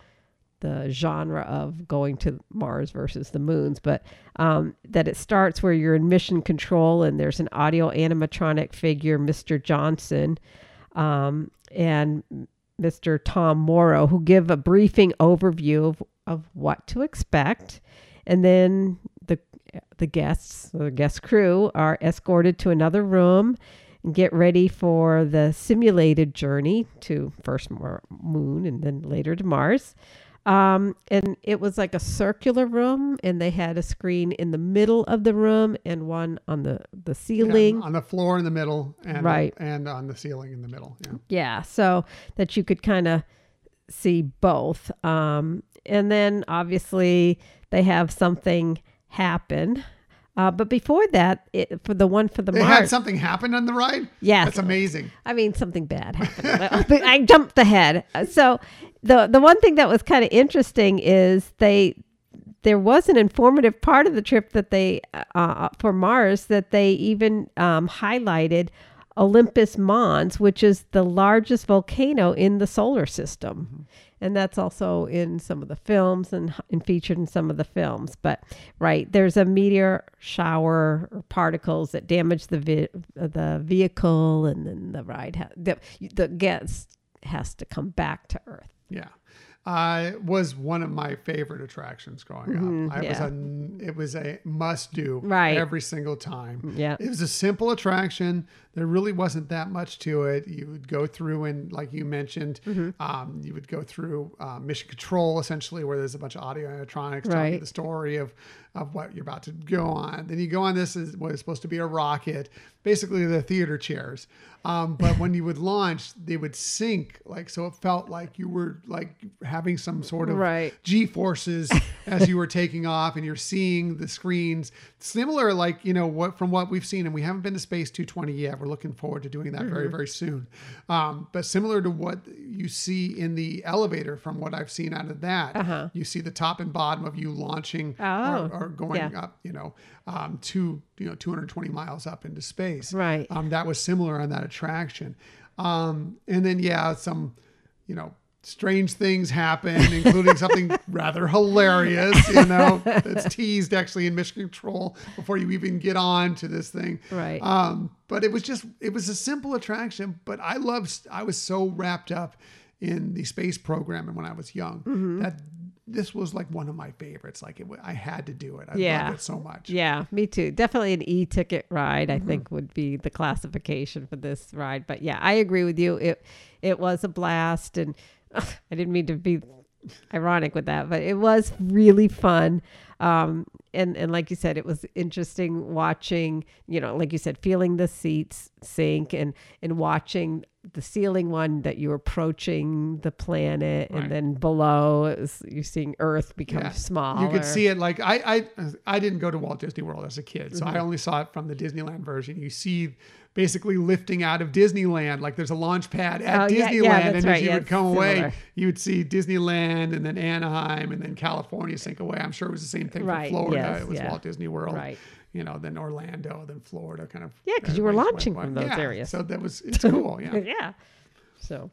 the genre of going to Mars versus the moons, but um, that it starts where you're in mission control and there's an audio animatronic figure, Mr. Johnson, um, and Mr. Tom Morrow, who give a briefing overview of, of what to expect. And then the guests, the guest crew, are escorted to another room and get ready for the simulated journey to first Moon and then later to Mars. Um, and it was like a circular room, and they had a screen in the middle of the room and one on the the Yeah, ceiling. on the floor in the middle, and Right. and on the ceiling in the middle. Yeah. Yeah, so that you could kind of see both. Um, and then obviously they have something happen. Uh, but before that, it, for the one for the They Mars, had something happen on the ride. yes, That's amazing. I mean, something bad happened. I jumped ahead. So the the one thing that was kind of interesting is they there was an informative part of the trip that they uh, for Mars that they even um, highlighted Olympus Mons, which is the largest volcano in the solar system. And that's also in some of the films and, and featured in some of the films. But right, there's a meteor shower or particles that damage the vi- the vehicle, and then the ride ha- the the guest has to come back to Earth. Yeah. uh, was one of my favorite attractions growing up. I was yeah. a, it was a must do Right. every single time. Yeah. It was a simple attraction. There really wasn't that much to it. You would go through and, like you mentioned, Mm-hmm. um, you would go through uh, mission control essentially, where there's a bunch of audio animatronics telling you the story of of what you're about to go on. Then you go on this is what is supposed to be a rocket, basically the theater chairs. Um, but when you would launch, they would sink like so. It felt like you were like having some sort of Right. G forces as you were taking off, and you're seeing the screens similar, like you know what from what we've seen. And we haven't been to Space 220 yet. We're looking forward to doing that Mm-hmm. very very soon. Um, but similar to what you see in the elevator, from what I've seen out of that, you see the top and bottom of you launching Uh-huh. Oh. or, or going Yeah. up, you know, um, to you know 220 miles up into space. Right. Um, that was similar on that attraction. Um, and then yeah, some you know strange things happen, including something rather hilarious. You know, that's teased actually in Mission Control before you even get on to this thing. Right. Um, but it was just it was a simple attraction, but I loved. I was so wrapped up in the space program and when I was young Mm-hmm. that this was like one of my favorites. Like it, I had to do it. I Yeah. loved it so much. Yeah, me too. Definitely an e-ticket ride. Mm-hmm. I think would be the classification for this ride. But yeah, I agree with you. It it was a blast, and I didn't mean to be ironic with that, but it was really fun. Um, and and like you said, it was interesting watching. You know, like you said, feeling the seats sink and and watching the ceiling one that you're approaching the planet, Right. and then below was, you're seeing Earth become Yeah. smaller. You could see it like I I I didn't go to Walt Disney World as a kid, so Mm-hmm. I only saw it from the Disneyland version. You see basically lifting out of Disneyland, like there's a launch pad at Oh, Disneyland, yeah, that's and right. as you Yeah, would come away, similar. you would see Disneyland and then Anaheim and then California sink away. I'm sure it was the same thing Right, for Florida. yes, it was yeah. Walt Disney World. Right. You know, then Orlando, then Florida, kind of. Yeah, because you were launching went- from those yeah, areas. So that was it's cool. Yeah. yeah. So,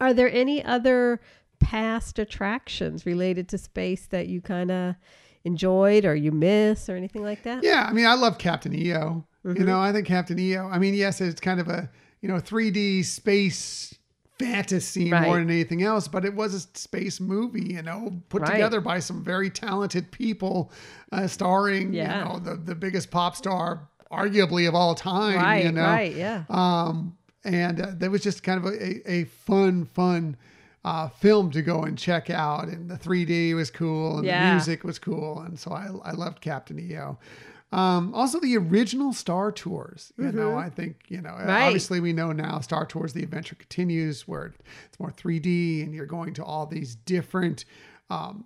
are there any other past attractions related to space that you kind of enjoyed or you miss or anything like that? Yeah, I mean, I love Captain EO. Mm-hmm. You know, I think Captain EO. I mean, yes, it's kind of a you know 3D space fantasy Right. more than anything else, but it was a space movie. You know, put Right. together by some very talented people, uh, starring Yeah. you know the the biggest pop star arguably of all time. Right, you know, right, yeah. um, and uh, that was just kind of a, a, fun, fun uh, film to go and check out. And the 3D was cool, and Yeah. the music was cool, and so I, I loved Captain EO. Um, also, the original Star Tours. You know, I think you know. Mm-hmm. Right. Obviously, we know now Star Tours: The Adventure Continues, where it's more 3D, and you're going to all these different. Um,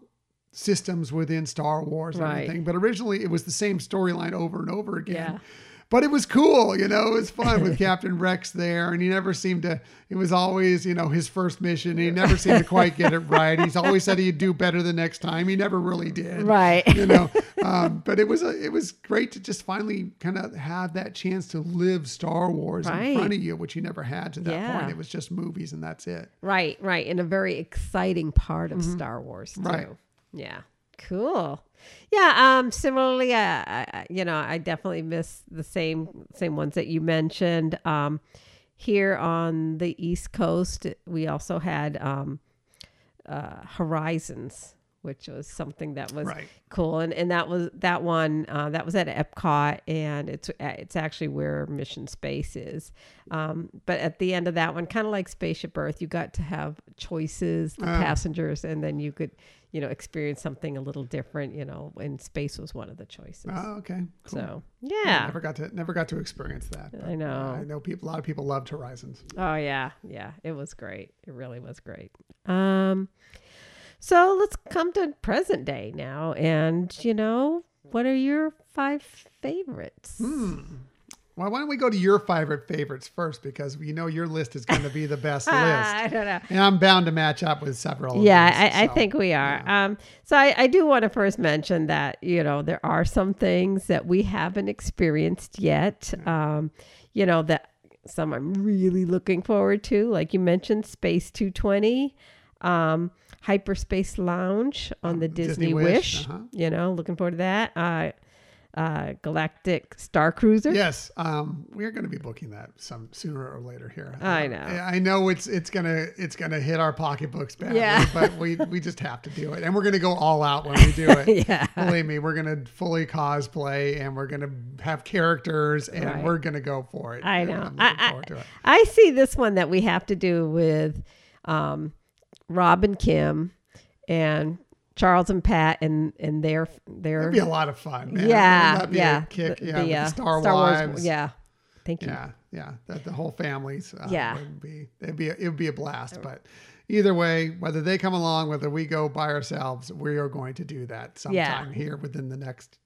systems within Star Wars and Right. everything but originally it was the same storyline over and over again Yeah. But it was cool, you know. It was fun with Captain Rex there, and he never seemed to. It was always, you know, his first mission. He never seemed to quite get it right. He's always said he'd do better the next time. He never really did, Right. You know. Um, but it was a, it was great to just finally kind of have that chance to live Star Wars Right. in front of you, which you never had to that Yeah. point. It was just movies, and that's it. Right, right. In a very exciting part of Star Wars, too. Mm-hmm. Right. Yeah. Cool. Yeah. Um. Similarly, I, I- you know, I definitely miss the same same ones that you mentioned. Um, here on the East Coast, we also had um, uh, Horizons, which was something that was Right. cool, and and that was that one uh, that was at Epcot, and it's it's actually where Mission Space is. Um, but at the end of that one, kind of like Spaceship Earth, you got to have choices, the Ah. passengers, and then you could you know experience something a little different. You know, and space was one of the choices. Oh, okay, cool. So I yeah, never got to never got to experience that. I know. uh, I know people. A lot of people loved Horizons. Oh yeah, yeah, it was great. It really was great. Um so let's come to present day now and you know, what are your five favorites? Hmm. Well, why don't we go to your favorite favorites first because we know your list is going to be the best list. I don't know. And I'm bound to match up with several. of Yeah, these, I, I think we are. Um, so I, I do want to first mention that you know there are some things that we haven't experienced yet. Um, you know that some I'm really looking forward to, like you mentioned, Space 220, um, Hyperspace Lounge on the Disney, Disney Wish. Wish, uh-huh. You know, looking forward to that. Uh, uh, Galactic Star Cruiser. Yes, um, we're going to be booking that some sooner or later here. I Uh, know. I know it's it's gonna it's gonna hit our pocketbooks badly, Yeah. but we we just have to do it, and we're gonna go all out when we do it. Yeah. Believe me, we're gonna fully cosplay, and we're gonna have characters, and Right. we're gonna go for it. I know. I'm I, looking forward to I, it. I see this one that we have to do with um, Rob and Kim and Charles and Pat and and their their It'd be a lot of fun. Man. yeah a yeah kick, the- yeah, the, uh, Star, Wars Wives. yeah. Thank you. yeah, yeah. That the whole families. Uh, Yeah. would be it'd be it would be a blast. But either way, whether they come along, whether we go by ourselves, we are going to do that sometime here within the next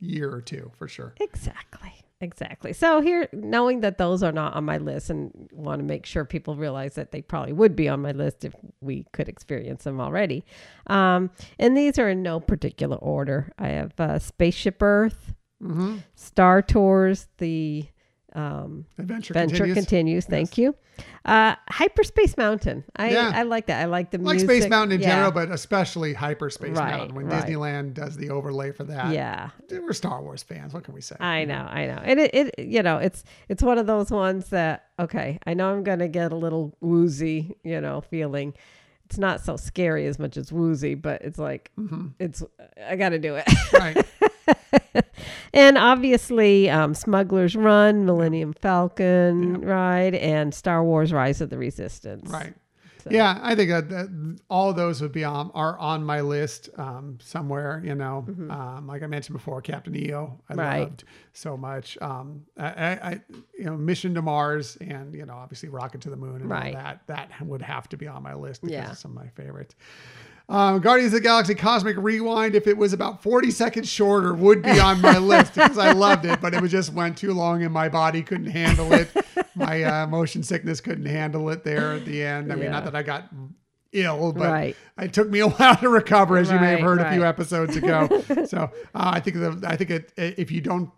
year or two for sure. Exactly. Exactly. So here, knowing that those are not on my list, and want to make sure people realize that they probably would be on my list if we could experience them already. Um, and these are in no particular order. I have uh, Spaceship Earth, Mm-hmm. Star Tours, the um, Adventure, Venture continues. continues. Thank you. Uh, Hyperspace Mountain. I, Yeah. I like that. I like the I like music. Space Mountain in Yeah. general, but especially Hyperspace Right, Mountain when right. Disneyland does the overlay for that. Yeah. We're Star Wars fans. What can we say? I know, I know. And it, it you know, it's it's one of those ones that okay, I know I'm gonna get a little woozy, you know, feeling. It's not so scary as much as woozy, but it's like it's I gotta do it. right. and obviously, um, Smuggler's Run, Millennium Falcon ride, and Star Wars Rise of the Resistance. Right. So- Yeah, I think that, that all those would be on are on my list um, somewhere. You know, um, like I mentioned before, Captain EO, I Mm-hmm. Right. loved so much. Um, I, I, I, you know, Mission to Mars, and you know, obviously Rocket to the Moon, and Right. all that. That would have to be on my list because Yeah. of some of my favorites. Um, Guardians of the Galaxy Cosmic Rewind, if it was about 40 seconds shorter, would be on my list because I loved it, but it just went too long and my body couldn't handle it. My uh, motion sickness couldn't handle it there at the end. I mean, not that I got ill, but Right. it took me a while to recover, as you may have Right, heard a few episodes ago. so uh, I think the, I think it, if you don't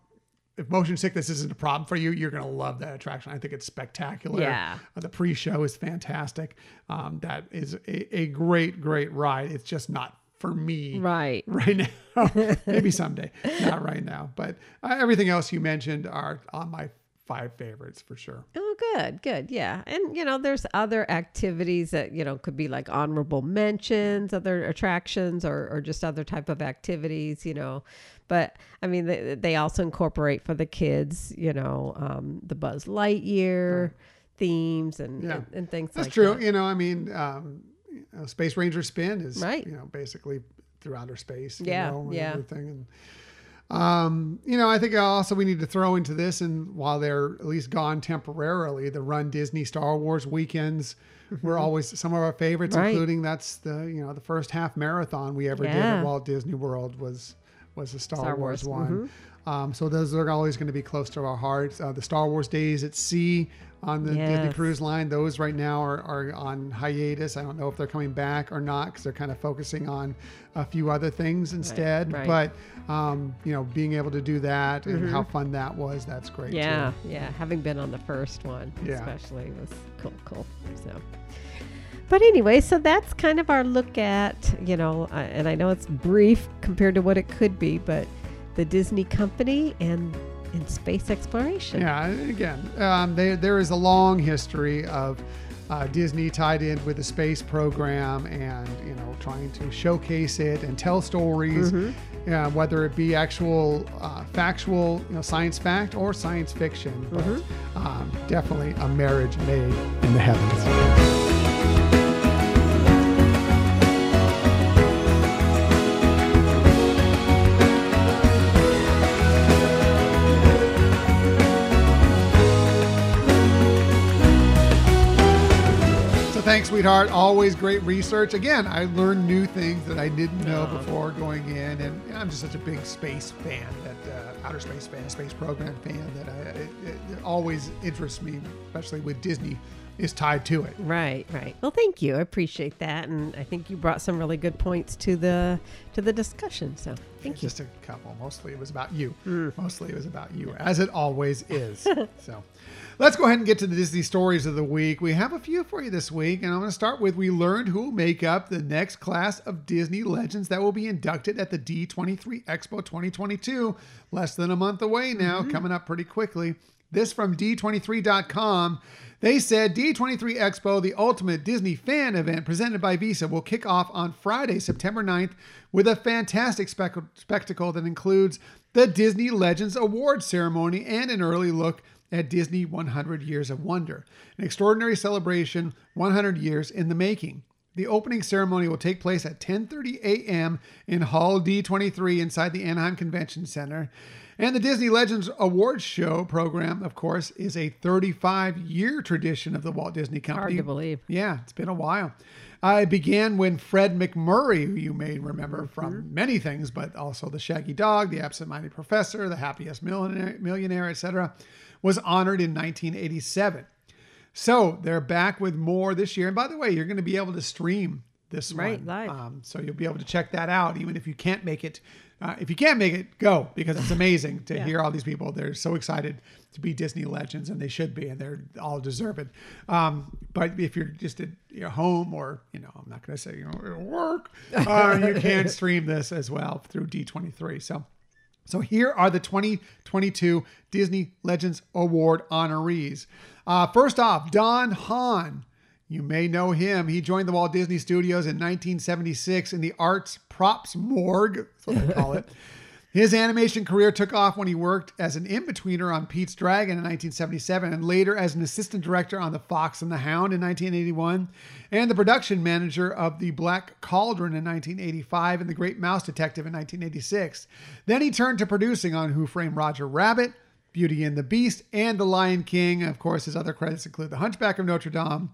if motion sickness isn't a problem for you, you're going to love that attraction. I think it's spectacular. Yeah. Uh, the pre-show is fantastic. Um, that is a, a great, great ride. It's just not for me Right. right now. Maybe someday, not right now. But uh, everything else you mentioned are on my five favorites for sure. Oh, good, good, yeah. And you know, there's other activities that you know could be like honorable mentions, other attractions, or or just other type of activities. You know, but I mean, they, they also incorporate for the kids. You know, um, the Buzz Lightyear themes and, Yeah. and and things That's like true. that. You know, I mean, um, you know, Space Ranger Spin is Right. you know basically through outer space. you Yeah, know, and yeah. Everything and. Um, you know, I think also we need to throw into this, and while they're at least gone temporarily, the Run Disney Star Wars weekends were always some of our favorites, Mm-hmm. Right. including that's the you know the first half marathon we ever did at Walt Disney World was was the Star, Star Wars, Wars, one. Um, so those are always going to be close to our hearts. Uh, the Star Wars days at sea on the Disney Cruise Line, those right now are, are on hiatus. I don't know if they're coming back or not because they're kind of focusing on a few other things instead. right. But um, you know, being able to do that and how fun that was, that's great. Mm-hmm. Yeah, too. yeah. Having been on the first one, Yeah. especially was cool, cool. So, but anyway, so that's kind of our look at, you know, uh, and I know it's brief compared to what it could be, but the Disney company and in space exploration. Yeah, again, um, there there is a long history of uh, Disney tied in with the space program, and you know, trying to showcase it and tell stories, Mm-hmm. uh, whether it be actual uh, factual, you know, science fact or science fiction. But Mm-hmm. um, definitely a marriage made in the heavens. Sweetheart. Always great research. Again, I learned new things that I didn't know before going in, and I'm just such a big space fan, that uh, outer space fan, space program fan, that I, it, it always interests me, especially with Disney, is tied to it. Right, right. Well, thank you. I appreciate that, and I think you brought some really good points to the to the discussion. So Thank you. Just a couple. Mostly it was about you. Mostly it was about you, as it always is. so let's go ahead and get to the Disney stories of the week. We have a few for you this week, and I'm going to start with we learned who will make up the next class of Disney legends that will be inducted at the D23 Expo 2022. Less than a month away now, mm-hmm. coming up pretty quickly. This from D23.com. They said D23 Expo, the ultimate Disney fan event presented by Visa, will kick off on Friday, September 9th, with a fantastic spec- spectacle that includes the Disney Legends Awards ceremony and an early look at Disney 100 Years of Wonder, an extraordinary celebration 100 years in the making. The opening ceremony will take place at 10:30 a.m. in Hall D23 inside the Anaheim Convention Center. And the Disney Legends Awards show program, of course, is a 35-year tradition of the Walt Disney Company. Hard to believe. Yeah, it's been a while. I began when Fred MacMurray, who you may remember Mm-hmm. from many things, but also the Shaggy Dog, the Absent-Minded Professor, the Happiest Millionaire, millionaire etc., was honored in 1987. So they're back with more this year. And by the way, you're going to be able to stream this Right, one. live. Um, so you'll be able to check that out, even if you can't make it. Uh, if you can't make it, go because it's amazing to Yeah. hear all these people. They're so excited to be Disney legends, and they should be, and they're all deserved. Um, but if you're just at your home or you know, I'm not going to say you know work, uh, you can stream this as well through D23. So. So here are the 2022 Disney Legends Award honorees. Uh, first off, Don Hahn. You may know him. He joined the Walt Disney Studios in 1976 in the Arts Props Morgue, that's what they call it. His animation career took off when he worked as an in-betweener on Pete's Dragon in 1977 and later as an assistant director on The Fox and the Hound in 1981 and the production manager of The Black Cauldron in 1985 and The Great Mouse Detective in 1986. Then he turned to producing on Who Framed Roger Rabbit, Beauty and the Beast, and The Lion King. Of course, his other credits include The Hunchback of Notre Dame,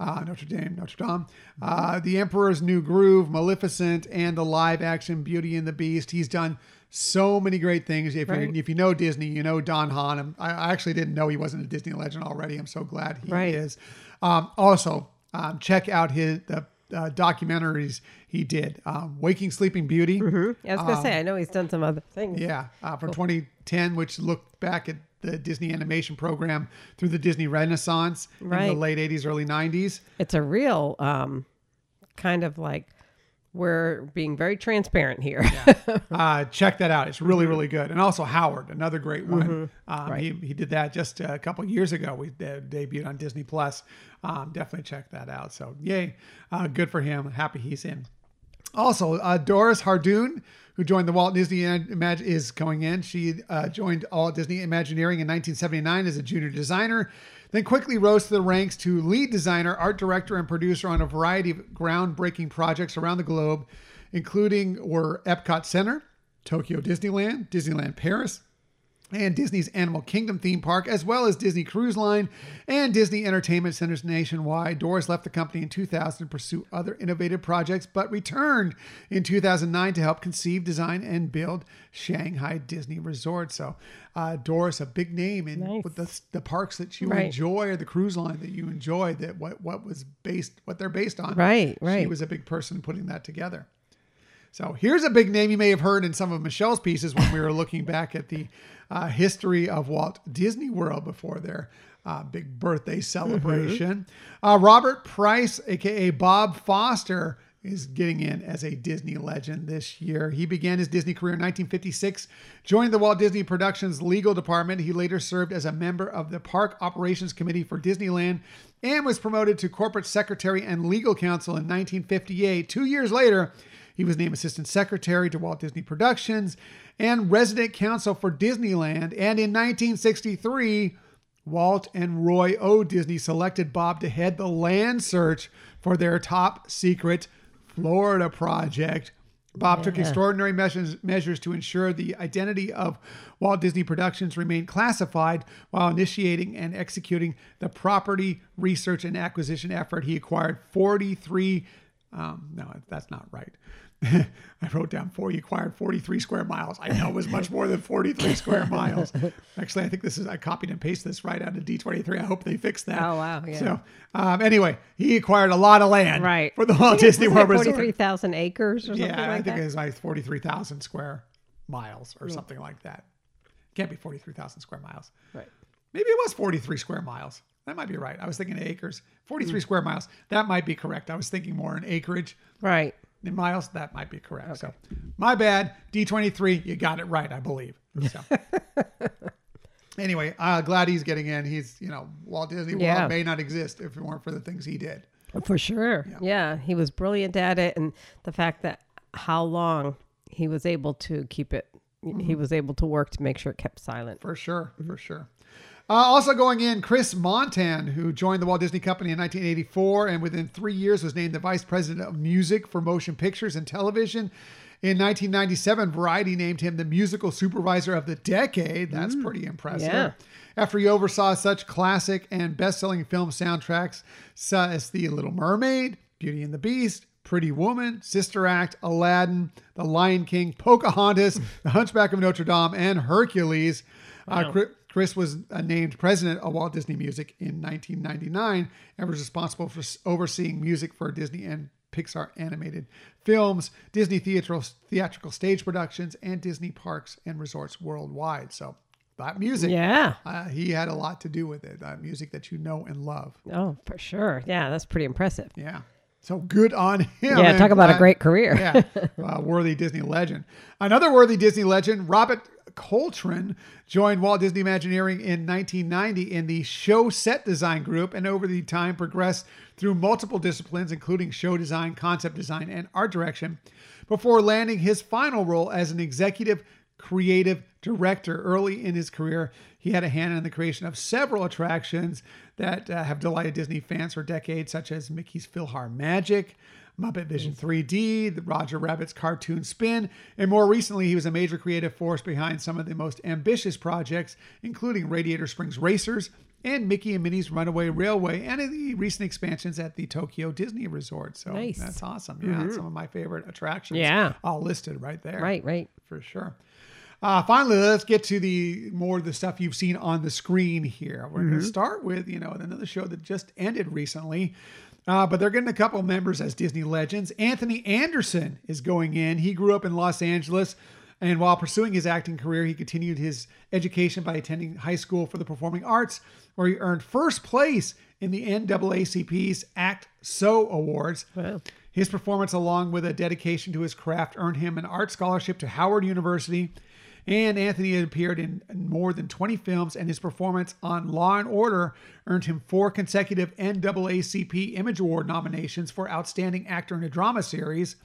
uh, Notre Dame, Notre Dame, uh, The Emperor's New Groove, Maleficent, and the live action Beauty and the Beast. He's done so many great things. If, Right. you, if you know Disney, you know Don Hahn. I actually didn't know he wasn't a Disney legend already. I'm so glad he Right. is. Um, also, um, check out his the uh, documentaries he did. Um, Waking Sleeping Beauty. I was gonna say, I know he's done some other things. Yeah, uh, from 2010, which looked back at the Disney animation program through the Disney Renaissance in the late 80s, early 90s. It's a real um, kind of like we're being very transparent here. Uh, check that out. It's really, really good. And also Howard, another great one. Um, Right. he, he did that just a couple years ago. We de- debuted on Disney Plus. Um, definitely check that out. So, yay. Uh, good for him. Happy he's in. Also, uh, Doris Hardoon, who joined the Walt Disney Imag- is coming in. She uh, joined Walt Disney Imagineering in 1979 as a junior designer, then quickly rose to the ranks to lead designer, art director, and producer on a variety of groundbreaking projects around the globe, including were Epcot Center, Tokyo Disneyland, Disneyland Paris, and Disney's Animal Kingdom theme park, as well as Disney Cruise Line and Disney Entertainment Centers nationwide. Doris left the company in 2000 to pursue other innovative projects, but returned in 2009 to help conceive, design, and build Shanghai Disney Resort. So, uh, Doris, a big name in Nice. with the, the parks that you Right. enjoy or the cruise line that you enjoy. That what what was based, what they're based on. Right, right. She was a big person putting that together. So here's a big name you may have heard in some of Michelle's pieces when we were looking back at the uh, history of Walt Disney World before their uh, big birthday celebration. Uh, Robert Price, aka Bob Foster, is getting in as a Disney legend this year. He began his Disney career in 1956, joined the Walt Disney Productions legal department. He later served as a member of the Park Operations Committee for Disneyland and was promoted to corporate secretary and legal counsel in 1958. Two years later, he was named assistant secretary to Walt Disney Productions and resident counsel for Disneyland. And in 1963, Walt and Roy O. Disney selected Bob to head the land search for their top secret Florida project. Bob took extraordinary measures, measures to ensure the identity of Walt Disney Productions remained classified while initiating and executing the property research and acquisition effort. He acquired 43 um, no, that's not right. I wrote down four. He acquired 43 square miles. I know it was much more than 43 square miles. Actually, I think this is, I copied and pasted this right out of D23. I hope they fixed that. Oh, wow, yeah. So, um, anyway, he acquired a lot of land Right. for the Walt Disney World Resort. Forty-three thousand acres or something like that. Yeah, I think that. it was like 43,000 square miles or something like that. Can't be 43,000 square miles. Right. Maybe it was 43 square miles. That might be right. I was thinking acres. 43 square miles. That might be correct. I was thinking more in acreage. Right. In miles, that might be correct. So, my bad. D23, you got it right, I believe. So. anyway, uh, glad he's getting in. He's, you know, Walt Disney Yeah. World may not exist if it weren't for the things he did. For sure. Yeah. He was brilliant at it. And the fact that how long he was able to keep it, he was able to work to make sure it kept silent. For sure, for sure. Uh, also going in, Chris Montan, who joined the Walt Disney Company in 1984 and within three years was named the Vice President of Music for Motion Pictures and Television. In 1997, Variety named him the Musical Supervisor of the Decade. That's pretty impressive. Yeah. After he oversaw such classic and best selling film soundtracks such as The Little Mermaid, Beauty and the Beast, Pretty Woman, Sister Act, Aladdin, The Lion King, Pocahontas, The Hunchback of Notre Dame, and Hercules. Uh, Chri- Chris was named president of Walt Disney Music in 1999 and was responsible for overseeing music for Disney and Pixar animated films, Disney theatrical, theatrical stage productions, and Disney parks and resorts worldwide. So that music, Yeah. uh, he had a lot to do with it. Uh, music that you know and love. Oh, for sure. Yeah. That's pretty impressive. Yeah. So good on him. Yeah. Talk about a great career. yeah, worthy Disney legend. Another worthy Disney legend, Robert Coltrin, joined Walt Disney Imagineering in 1990 in the show set design group, and over the time progressed through multiple disciplines, including show design, concept design, and art direction, before landing his final role as an executive creative director. Early in his career, he had a hand in the creation of several attractions that uh, have delighted Disney fans for decades, such as Mickey's PhilharMagic, Muppet Vision 3D, the Roger Rabbit's cartoon spin, and more recently, he was a major creative force behind some of the most ambitious projects, including Radiator Springs Racers and Mickey and Minnie's Runaway Railway, and the recent expansions at the Tokyo Disney Resort. So Nice. that's awesome. Yeah, some of my favorite attractions. Yeah. all listed right there. Right. Right. for sure. Uh, finally, let's get to the more of the stuff you've seen on the screen here. We're going to start with you know another show that just ended recently, uh, but they're getting a couple members as Disney legends. Anthony Anderson is going in. He grew up in Los Angeles, and while pursuing his acting career, he continued his education by attending high school for the performing arts, where he earned first place in the NAACP's Act So Awards. Wow. His performance, along with a dedication to his craft, earned him an art scholarship to Howard University. And Anthony had appeared in more than 20 films, and his performance on Law and Order earned him four consecutive NAACP Image Award nominations for Outstanding Actor in a Drama Series.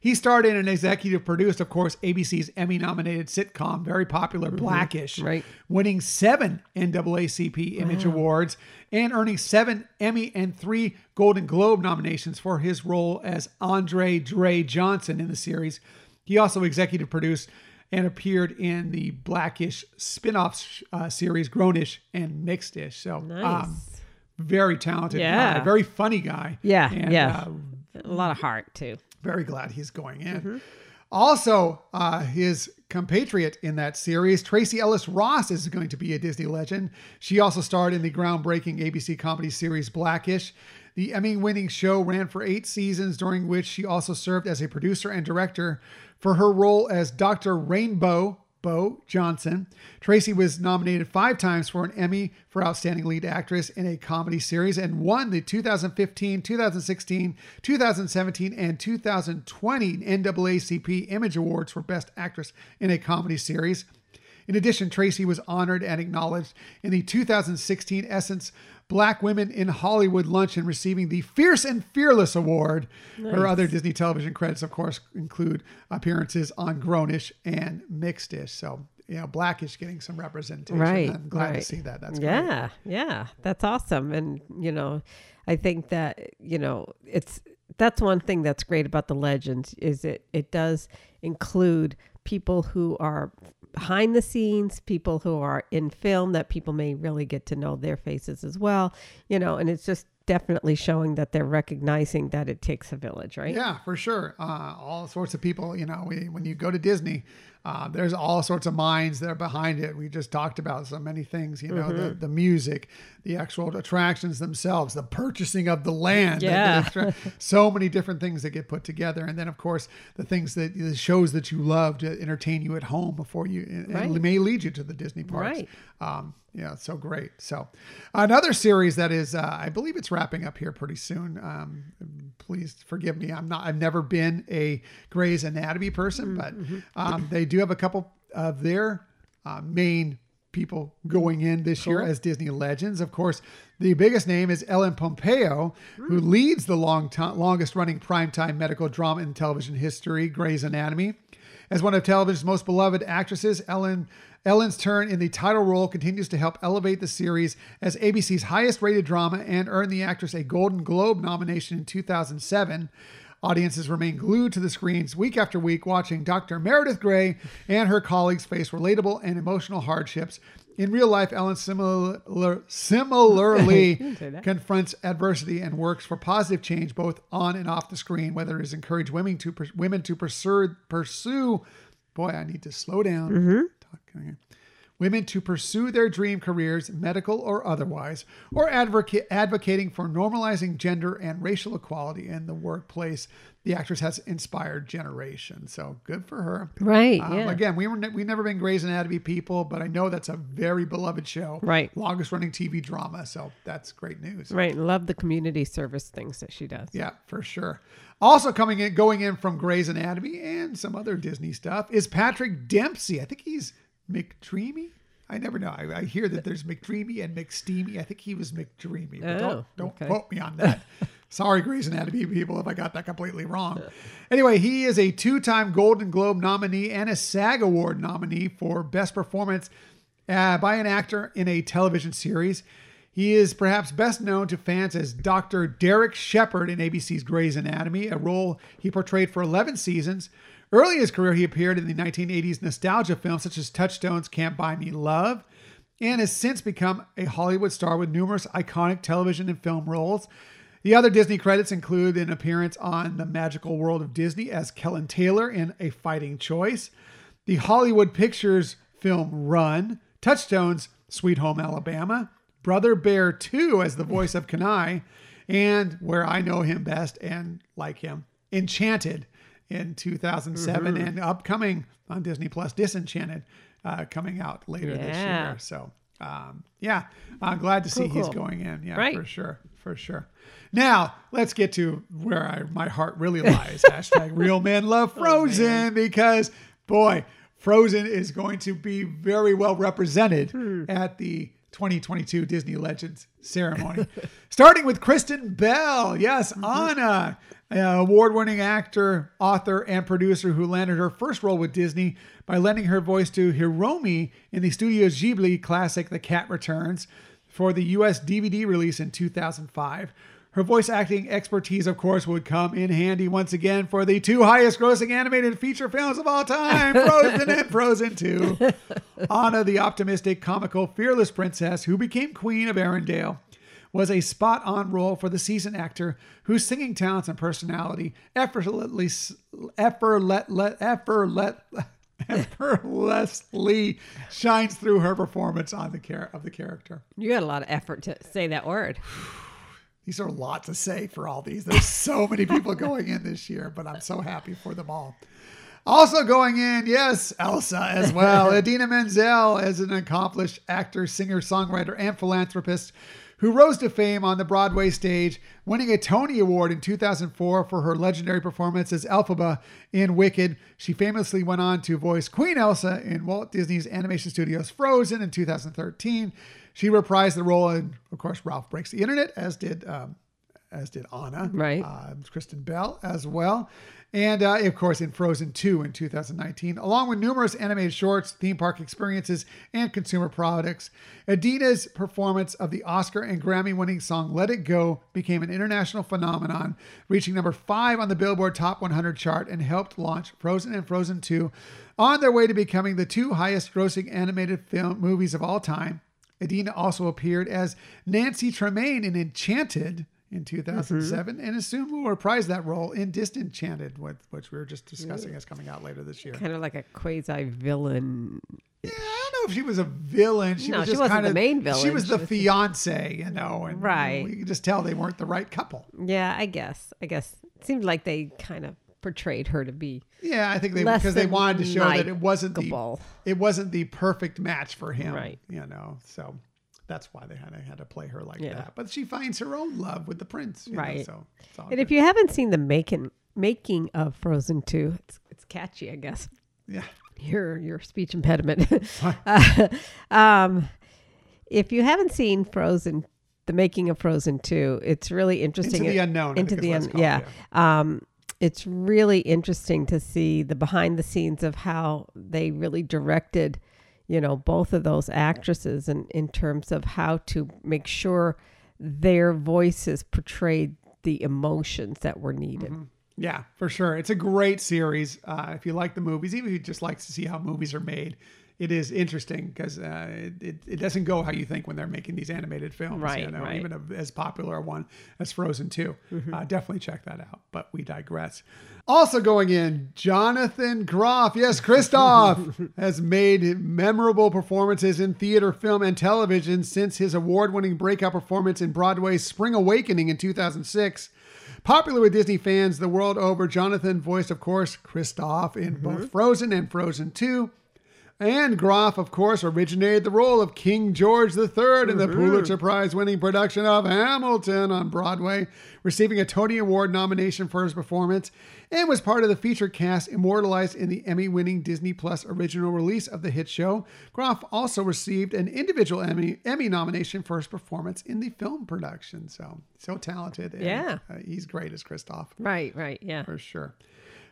He starred in and executive produced, of course, ABC's Emmy nominated sitcom, very popular mm-hmm. Blackish, Right. winning seven NAACP Image Awards and earning seven Emmy and three Golden Globe nominations for his role as Andre Dre Johnson in the series. He also executive produced and appeared in the Blackish spin off uh, series Grownish and Mixedish. So, Nice. um, very talented Yeah. guy, very funny guy. Yeah, And, yeah. uh, A lot of heart too. very glad he's going in. Mm-hmm. Also, uh, his compatriot in that series, Tracee Ellis Ross, is going to be a Disney legend. She also starred in the groundbreaking ABC comedy series Blackish. The Emmy winning show ran for eight seasons, during which she also served as a producer and director for her role as Dr. Rainbow Bo Johnson. Tracee was nominated five times for an Emmy for Outstanding Lead Actress in a Comedy Series and won the 2015, 2016, 2017, and 2020 NAACP Image Awards for Best Actress in a Comedy Series. In addition, Tracee was honored and acknowledged in the 2016 Essence Black Women in Hollywood luncheon, receiving the Fierce and Fearless Award. Her other Disney television credits, of course, include appearances on Grownish and Mixedish. So, you know, Blackish getting some representation. Right. I'm glad to see that. That's great. yeah, yeah, that's awesome. And you know, I think that you know it's that's one thing that's great about the legends is it it does include people who are behind the scenes, people who are in film that people may really get to know their faces as well. You know, and it's just definitely showing that they're recognizing that it takes a village, right? Yeah, for sure. Uh, all sorts of people, you know, we, when you go to Disney, Uh, there's all sorts of minds that are behind it. We just talked about so many things, you know, the, the music, the actual attractions themselves, the purchasing of the land. the- the Yeah. so many different things that get put together. And then, of course, the things that the shows that you love to entertain you at home before you, Right. may lead you to the Disney parks. Right. Um, yeah, so great. So, another series that is, uh, I believe it's wrapping up here pretty soon. Um, please forgive me. I'm not. I've never been a Grey's Anatomy person, but um, they do have a couple of their uh, main people going in this year as Disney legends. Of course, the biggest name is Ellen Pompeo, who leads the long ti- longest running primetime medical drama in television history, Grey's Anatomy. As one of television's most beloved actresses, Ellen Ellen's turn in the title role continues to help elevate the series as ABC's highest rated drama and earned the actress a Golden Globe nomination in 2007. Audiences remain glued to the screens week after week watching Dr. Meredith Grey and her colleagues face relatable and emotional hardships. In real life, Ellen similar, similarly didn't say that. confronts adversity and works for positive change both on and off the screen, whether it is encourage women to women to pursue pursue. Boy, I need to slow down. Mm-hmm. Talking. Women to pursue their dream careers, medical or otherwise, or advocate, advocating for normalizing gender and racial equality in the workplace. The actress has inspired generations, so good for her. Right. Um, yeah. Again, we were ne- we never been Grey's Anatomy people, but I know that's a very beloved show. Right. Longest running TV drama, so that's great news. Right. Love the community service things that she does. Yeah, for sure. Also coming in, going in from Grey's Anatomy and some other Disney stuff is Patrick Dempsey. I think he's McDreamy. I never know. I, I hear that there's McDreamy and McSteamy. I think he was McDreamy. But Oh, don't don't okay. quote me on that. Sorry, Grey's Anatomy people, if I got that completely wrong. Anyway, he is a two-time Golden Globe nominee and a SAG Award nominee for Best Performance uh, by an actor in a television series. He is perhaps best known to fans as Dr. Derek Shepherd in ABC's Grey's Anatomy, a role he portrayed for 11 seasons. Early in his career, he appeared in the 1980s nostalgia films such as Touchstone's Can't Buy Me Love, and has since become a Hollywood star with numerous iconic television and film roles. The other Disney credits include an appearance on The Magical World of Disney as Kellen Taylor in A Fighting Choice, the Hollywood Pictures film Run, Touchstone's Sweet Home Alabama, Brother Bear 2 as the voice of Kenai, and where I know him best and like him, Enchanted in 2007 and upcoming on Disney Plus, Disenchanted, uh, coming out later this year. So, um, yeah, I'm glad to see Cool, he's going in. Yeah, Right. for sure, for sure. Now let's get to where I, my heart really lies. Hashtag Real Men Love Oh, Frozen because boy, Frozen is going to be very well represented Hmm. at the 2022 Disney Legends ceremony. Starting with Kristen Bell. Yes, Mm-hmm. Anna, award winning actor, author, and producer who landed her first role with Disney by lending her voice to Hiromi in the Studio Ghibli classic The Cat Returns for the US DVD release in 2005. Her voice acting expertise, of course, would come in handy once again for the two highest grossing animated feature films of all time Frozen and Frozen 2. Anna, the optimistic, comical, fearless princess who became queen of Arendelle, was a spot on role for the seasoned actor whose singing talents and personality effortlessly, effortless, effortless, effortlessly shines through her performance on the care of the character. You had a lot of effort to say that word. These are a lot to say for all these. There's so many people going in this year, but I'm so happy for them all. Also going in, yes, Elsa as well. Idina Menzel as an accomplished actor, singer, songwriter, and philanthropist who rose to fame on the Broadway stage, winning a Tony Award in 2004 for her legendary performance as Elphaba in Wicked. She famously went on to voice Queen Elsa in Walt Disney's Animation Studios Frozen in 2013. She reprised the role in, of course, Ralph Breaks the Internet, as did um, as did Anna, Right. Uh, Kristen Bell as well, and uh, of course in Frozen 2 in 2019, along with numerous animated shorts, theme park experiences, and consumer products. Idina's performance of the Oscar and Grammy-winning song "Let It Go" became an international phenomenon, reaching number five on the Billboard Top 100 chart, and helped launch Frozen and Frozen 2 on their way to becoming the two highest-grossing animated film movies of all time. Idina also appeared as Nancy Tremaine in Enchanted in mm-hmm. 2007 and assumed will reprise that role in Disenchanted, with, which we were just discussing as coming out later this year. Kind of like a quasi villain. Yeah, I don't know if she was a villain. She No, was she just wasn't kind the of main villain. She was She the was- fiance, you know, and Right. we could just tell they weren't the right couple. Yeah, I guess. I guess it seemed like they kind of portrayed her to be Yeah, I think they because they wanted to show that it wasn't the it wasn't the perfect match for him, Right. You know, so that's why they had to, had to play her like Yeah. that. But she finds her own love with the prince, you know, Right. so it's all And if you haven't seen the making making of Frozen 2, it's it's catchy, I guess. yeah, Your your speech impediment. Uh, um, if you haven't seen Frozen, the making of Frozen 2, it's really interesting. into the unknown, into the what it's un- called, yeah. Um, it's really interesting to see the behind the scenes of how they really directed, you know, both of those actresses and in terms of how to make sure their voices portrayed the emotions that were needed. Yeah, for sure. It's a great series. Uh, if you like the movies, even if you just like to see how movies are made, it is interesting because uh, it, it, it doesn't go how you think when they're making these animated films. Right, You know, right. even a, as popular a one as Frozen 2. Mm-hmm. Uh, definitely check that out. But we digress. Also going in, Jonathan Groff. Yes, Kristoff has made memorable performances in theater, film, and television since his award winning breakout performance in Broadway's Spring Awakening in 2006. Popular with Disney fans the world over, Jonathan voiced, of course, Kristoff in both Frozen and Frozen 2. And Groff, of course, originated the role of King George III in the Pulitzer Prize winning production of Hamilton on Broadway, receiving a Tony Award nomination for his performance, and was part of the feature cast immortalized in the Emmy winning Disney Plus original release of the hit show. Groff also received an individual Emmy, Emmy nomination for his performance in the film production. So, so talented. and, Yeah. uh, he's great as Kristoff Right, right, yeah. for sure.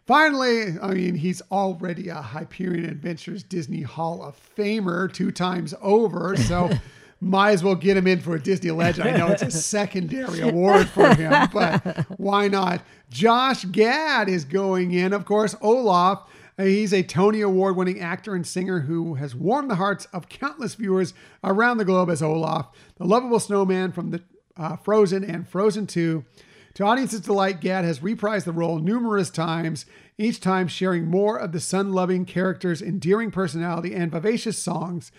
Finally, I mean, he's already a Hyperion Adventures Disney Hall of Famer two times over, so might as well get him in for a Disney Legend. I know it's a secondary award for him, but why not? Josh Gad is going in, of course. Olaf. uh, He's a Tony Award winning actor and singer who has warmed the hearts of countless viewers around the globe as Olaf, the lovable snowman from the uh, Frozen and Frozen 2. To audience's delight, Gad has reprised the role numerous times, each time sharing more of the sun loving character's endearing personality and vivacious songs.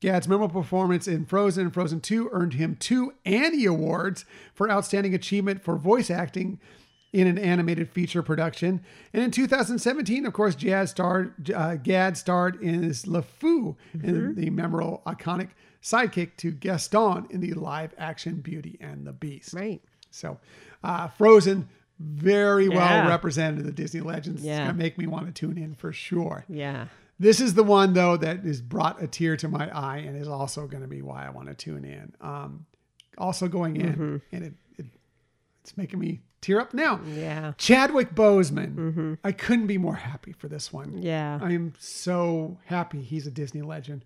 Gad's memorable performance in Frozen and Frozen 2 earned him two Annie Awards for Outstanding Achievement for Voice Acting in an animated feature production. And in 2017, of course, Jad starred, uh, Gad starred in as LeFou in the memorable, iconic sidekick to Gaston in the live action Beauty and the Beast. Right. So, uh, Frozen, very well Yeah. represented the Disney Legends. It's Yeah. going to make me want to tune in for sure. Yeah. This is the one, though, that has brought a tear to my eye and is also going to be why I want to tune in. Um, also going in, Mm-hmm. and it, it it's making me tear up now. Yeah. Chadwick Boseman. I couldn't be more happy for this one. Mm-hmm. Yeah. I am so happy he's a Disney legend.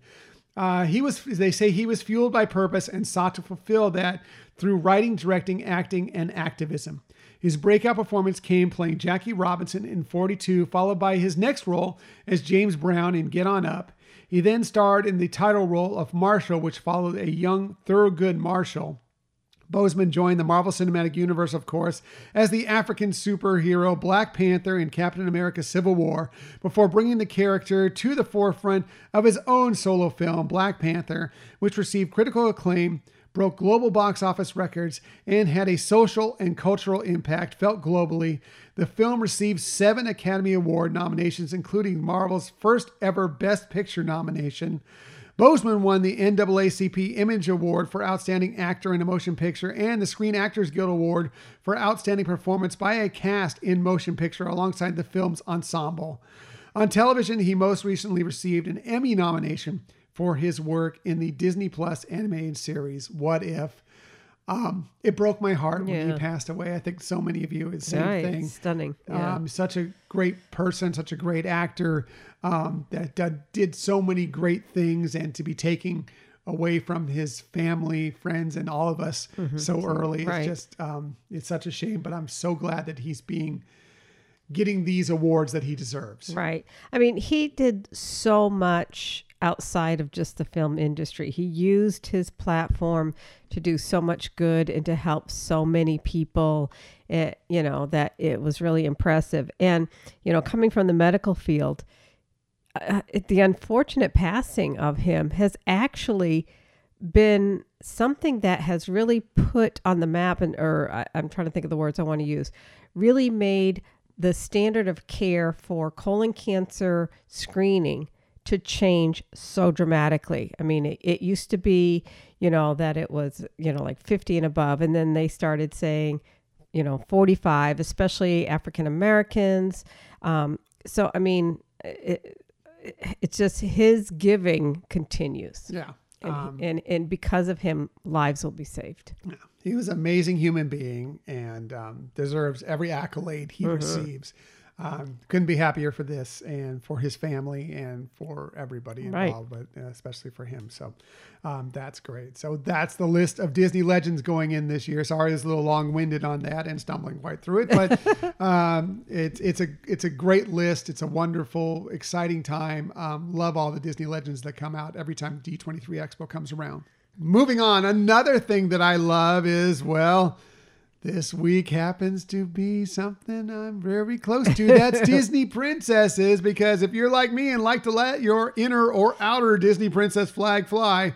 Uh, he was, they say, he was fueled by purpose and sought to fulfill that through writing, directing, acting, and activism. His breakout performance came playing Jackie Robinson in 42, followed by his next role as James Brown in Get On Up. He then starred in the title role of Marshall, which followed a young Thurgood Marshall. Boseman joined the Marvel Cinematic Universe, of course, as the African superhero Black Panther in Captain America Civil War, before bringing the character to the forefront of his own solo film, Black Panther, which received critical acclaim, broke global box office records, and had a social and cultural impact felt globally. The film received seven Academy Award nominations, including Marvel's first ever Best Picture nomination. Boseman won the NAACP Image Award for Outstanding Actor in a Motion Picture and the Screen Actors Guild Award for Outstanding Performance by a Cast in Motion Picture alongside the film's ensemble. On television, he most recently received an Emmy nomination for his work in the Disney Plus animated series What If. Um, it broke my heart when he passed away. I think so many of you, it's the same Right. thing. Stunning. Yeah. Um, such a great person, such a great actor um, that, that did so many great things, and to be taking away from his family, friends, and all of us so early, Mm-hmm. Right. it's just um, it's such a shame. But I'm so glad that he's being getting these awards that he deserves. Right. I mean, he did so much outside of just the film industry. He used his platform to do so much good and to help so many people. It, you know that it was really impressive. And you know, coming from the medical field, uh, the unfortunate passing of him has actually been something that has really put on the map and or I, I'm trying to think of the words I want to use, really made the standard of care for colon cancer screening to change so dramatically. I mean, it, it, used to be, you know, that it was, you know, like 50 and above. And then they started saying, you know, 45, especially African Americans. Um, so, I mean, it, it's just his giving continues. Yeah. And, um, and, and because of him, lives will be saved. Yeah. He was an amazing human being and um, deserves every accolade he mm-hmm. receives. Um, couldn't be happier for this and for his family and for everybody involved, right. but uh, especially for him. So um, that's great. So that's the list of Disney legends going in this year. Sorry, it's a little long-winded on that and stumbling quite through it, but um, it's it's a it's a great list. It's a wonderful, exciting time. Um, love all the Disney legends that come out every time D23 Expo comes around. Moving on, another thing that I love is well this week happens to be something I'm very close to. That's Disney princesses, because if you're like me and like to let your inner or outer Disney princess flag fly,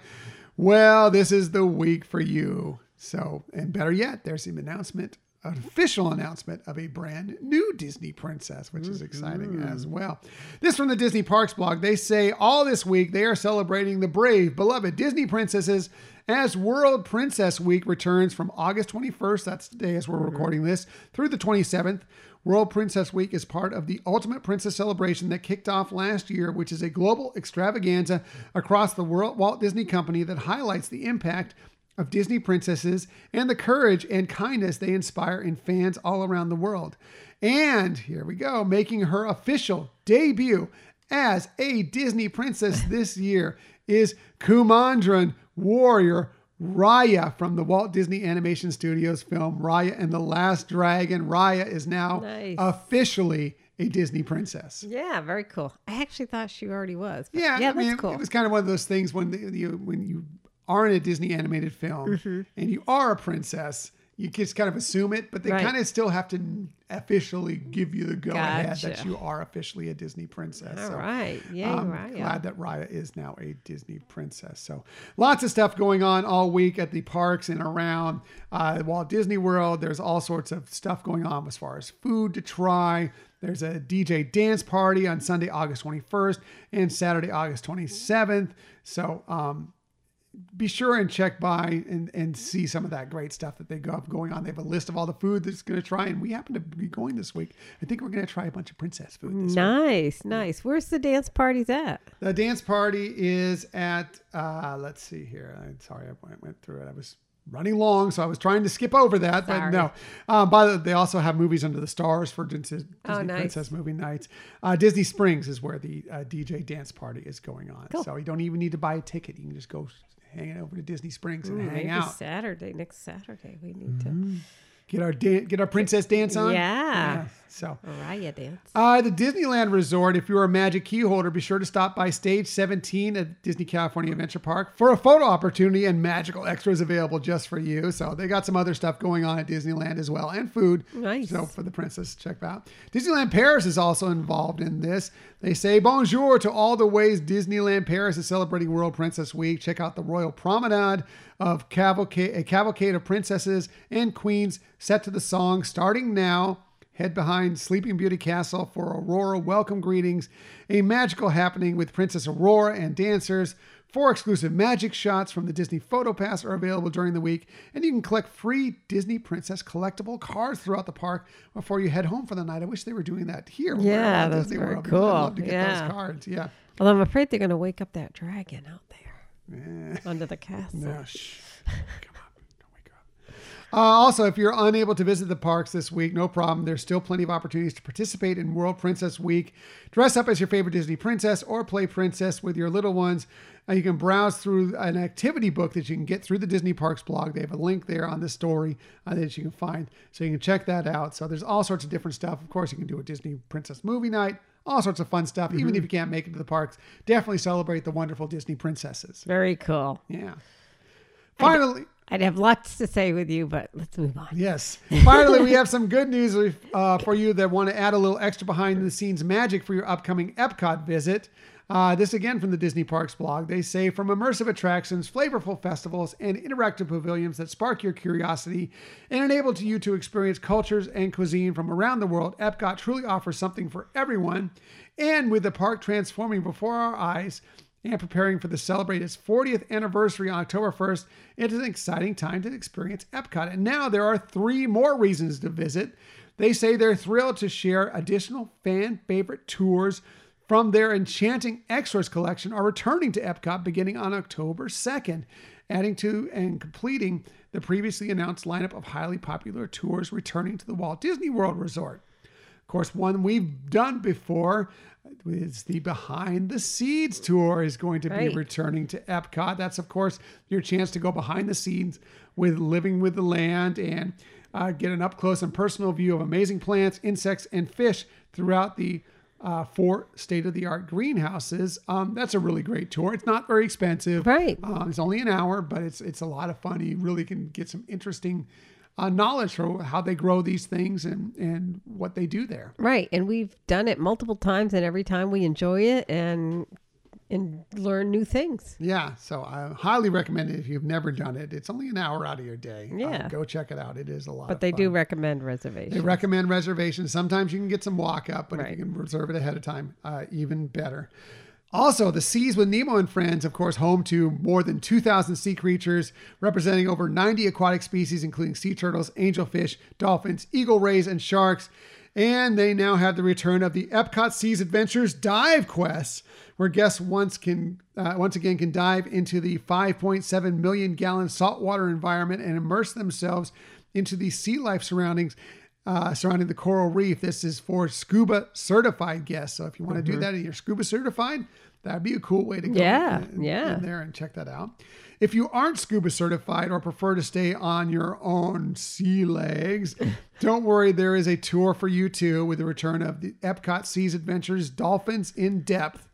well, this is the week for you. So, and better yet, there's an announcement, an official announcement of a brand new Disney princess, which is exciting mm-hmm. as well. This from the Disney Parks blog. They say all this week they are celebrating the brave, beloved Disney princesses as World Princess Week returns from August 21st, that's today as we're mm-hmm. recording this, through the 27th. World Princess Week is part of the Ultimate Princess celebration that kicked off last year, which is a global extravaganza across the world Walt Disney Company that highlights the impact of Disney princesses and the courage and kindness they inspire in fans all around the world. And here we go, making her official debut as a Disney princess this year is Kumandran warrior Raya from the Walt Disney Animation Studios film Raya and the Last Dragon. Raya is now nice. officially a Disney princess. Yeah, very cool. I actually thought she already was. Yeah, yeah, I mean, cool. it was kind of one of those things when the, you when you are in a Disney animated film mm-hmm. and you are a princess, you just kind of assume it, but they right. kind of still have to officially give you the go ahead gotcha. that you are officially a Disney princess. All so, right, yeah, I'm right. Glad that Raya is now a Disney princess. So lots of stuff going on all week at the parks and around uh, Walt Disney World. There's all sorts of stuff going on as far as food to try. There's a DJ dance party on Sunday, August 21st, and Saturday, August 27th. So um, be sure and check by and, and see some of that great stuff that they have going on. They have a list of all the food that's going to try, and we happen to be going this week. I think we're going to try a bunch of princess food. nice, week. nice. Where's the dance parties at? The dance party is at. Uh, let's see here. I'm sorry, I went, went through it. I was running long, so I was trying to skip over that, Sorry. but no. Um, by the way, they also have movies under the stars for Disney, oh, nice. Princess movie nights. Uh, Disney Springs is where the uh, DJ dance party is going on, cool. so you don't even need to buy a ticket. You can just go hanging over to Disney Springs and Ooh, hang out. Saturday, next Saturday, we need mm-hmm. to get our dan- get our princess dance on. Yeah. yeah. So Raya dance. Uh, the Disneyland Resort. If you're a Magic Key holder, be sure to stop by Stage 17 at Disney California Adventure Park for a photo opportunity and magical extras available just for you. So they got some other stuff going on at Disneyland as well, and food. Nice. So for the princess, check out. Disneyland Paris is also involved in this. They say bonjour to all the ways Disneyland Paris is celebrating World Princess Week. Check out the Royal Promenade of cavalcade, a cavalcade of princesses and queens set to the song starting now Head behind Sleeping Beauty Castle for Aurora welcome greetings, a magical happening with Princess Aurora and dancers. Four exclusive magic shots from the Disney Photo Pass are available during the week, and you can collect free Disney Princess collectible cards throughout the park before you head home for the night. I wish they were doing that here. Yeah, that's Disney very World, cool. I'd love to get yeah. those cards. Yeah. Well, I'm afraid they're going to wake up that dragon out there yeah. under the castle. No. Uh, also, if you're unable to visit the parks this week, no problem. There's still plenty of opportunities to participate in World Princess Week. Dress up as your favorite Disney princess or play princess with your little ones. Uh, you can browse through an activity book that you can get through the Disney Parks blog. They have a link there on the story uh, that you can find. So you can check that out. So there's all sorts of different stuff. Of course, you can do a Disney Princess movie night, all sorts of fun stuff. Mm-hmm. Even if you can't make it to the parks, definitely celebrate the wonderful Disney princesses. Very cool. Yeah. Finally, I'd have lots to say with you, but let's move on. Yes. Finally, we have some good news uh, for you that want to add a little extra behind the scenes magic for your upcoming Epcot visit. Uh, this again from the Disney Parks blog. They say from immersive attractions, flavorful festivals, and interactive pavilions that spark your curiosity and enable you to experience cultures and cuisine from around the world, Epcot truly offers something for everyone. And with the park transforming before our eyes, and preparing for the celebrate its 40th anniversary on October 1st, it is an exciting time to experience Epcot. And now there are three more reasons to visit. They say they're thrilled to share additional fan favorite tours from their enchanting extras collection are returning to Epcot beginning on October 2nd, adding to and completing the previously announced lineup of highly popular tours returning to the Walt Disney World Resort. Of course, one we've done before is the Behind the Scenes tour is going to Right. be returning to Epcot. That's of course your chance to go behind the scenes with Living with the Land and uh, get an up close and personal view of amazing plants, insects, and fish throughout the uh, four state of the art greenhouses. Um, that's a really great tour. It's not very expensive. Right. Um, it's only an hour, but it's it's a lot of fun. You really can get some interesting uh, knowledge for how they grow these things and and what they do there. Right. And we've done it multiple times, and every time we enjoy it and and learn new things. Yeah, so I highly recommend it if you've never done it. It's only an hour out of your day. Uh, Yeah. go check it out. It is a lot. But they fun. do recommend reservations. They recommend reservations. Sometimes you can get some walk up, but if you can reserve it ahead of time, uh, even better. Also, the Seas with Nemo and Friends, of course, home to more than 2,000 sea creatures, representing over 90 aquatic species, including sea turtles, angelfish, dolphins, eagle rays, and sharks. And they now have the return of the Epcot Seas Adventures Dive Quest, where guests once can uh, once again can dive into the 5.7 million gallon saltwater environment and immerse themselves into the sea life surroundings uh, surrounding the coral reef. This is for scuba certified guests. So if you want to do that and you're scuba certified, that'd be a cool way to go Yeah, in, yeah. in there and check that out. If you aren't scuba certified or prefer to stay on your own sea legs, don't worry, there is a tour for you too with the return of the Epcot Seas Adventures Dolphins in Depth.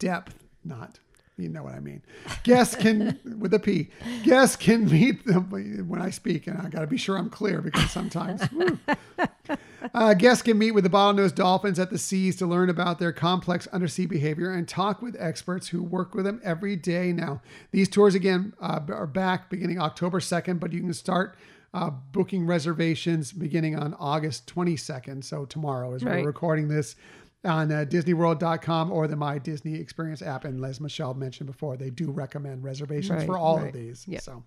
Depth, not you know what I mean. Guests can with a P. Guests can meet them when I speak, and I got to be sure I'm clear because sometimes. Uh, guests can meet with the bottlenose dolphins at the seas to learn about their complex undersea behavior and talk with experts who work with them every day now. These tours, again, uh, are back beginning October 2nd, but you can start uh, booking reservations beginning on August 22nd. So tomorrow, as we're recording this on uh, DisneyWorld.com or the My Disney Experience app. And as Michelle mentioned before, they do recommend reservations Right, for all right. of these. So.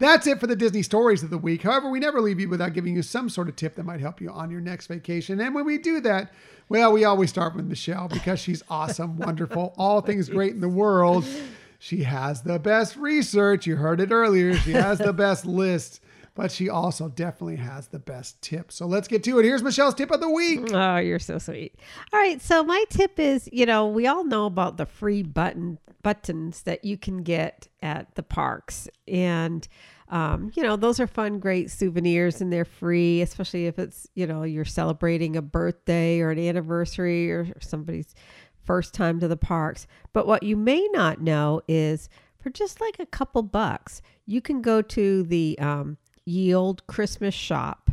That's it for the Disney stories of the week. However, we never leave you without giving you some sort of tip that might help you on your next vacation. And when we do that, well, we always start with Michelle because she's awesome, wonderful, all things great in the world. She has the best research. You heard it earlier. She has the best list, but she also definitely has the best tip. So let's get to it. Here's Michelle's tip of the week. Oh, you're so sweet. All right, so my tip is, you know, we all know about the free button buttons that you can get at the parks, and um, you know, those are fun, great souvenirs, and they're free, especially if it's, you know, you're celebrating a birthday or an anniversary or somebody's first time to the parks. But what you may not know is for just like a couple bucks, you can go to the um, Ye Olde Christmas Shoppe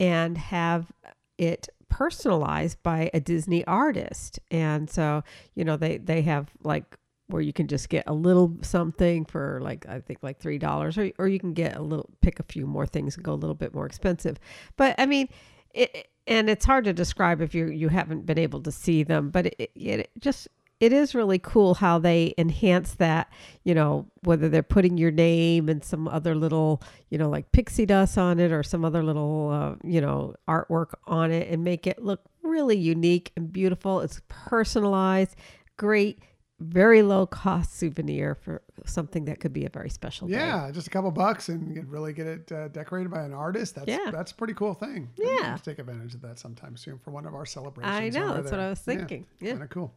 and have it personalized by a Disney artist. And so, you know, they they have like where you can just get a little something for like I think like three dollars, or or you can get a little pick a few more things and go a little bit more expensive. But I mean, it and it's hard to describe if you you haven't been able to see them, but it, it just it is really cool how they enhance that, you know, whether they're putting your name and some other little, you know, like pixie dust on it or some other little, uh, you know, artwork on it and make it look really unique and beautiful. It's personalized, great, very low cost souvenir for something that could be a very special day. Yeah, just a couple bucks and you can really get it uh, decorated by an artist. That's Yeah. that's a pretty cool thing. Yeah. take advantage of that sometime soon for one of our celebrations. I know, that's what. I was thinking. Yeah. kind of cool.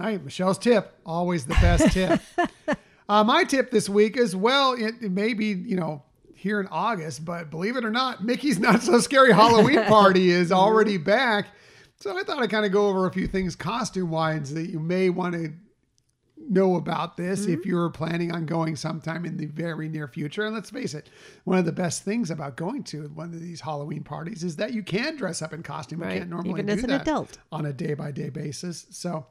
All right, Michelle's tip, always the best tip. Uh, my tip this week is well, it, it may be you know here in August, but believe it or not, Mickey's Not So Scary Halloween Party is already back. So I thought I'd kind of go over a few things costume wise that you may want to know about this if you're planning on going sometime in the very near future. And let's face it, one of the best things about going to one of these Halloween parties is that you can dress up in costume. You can't normally Even do as an that adult. on a day by day basis. So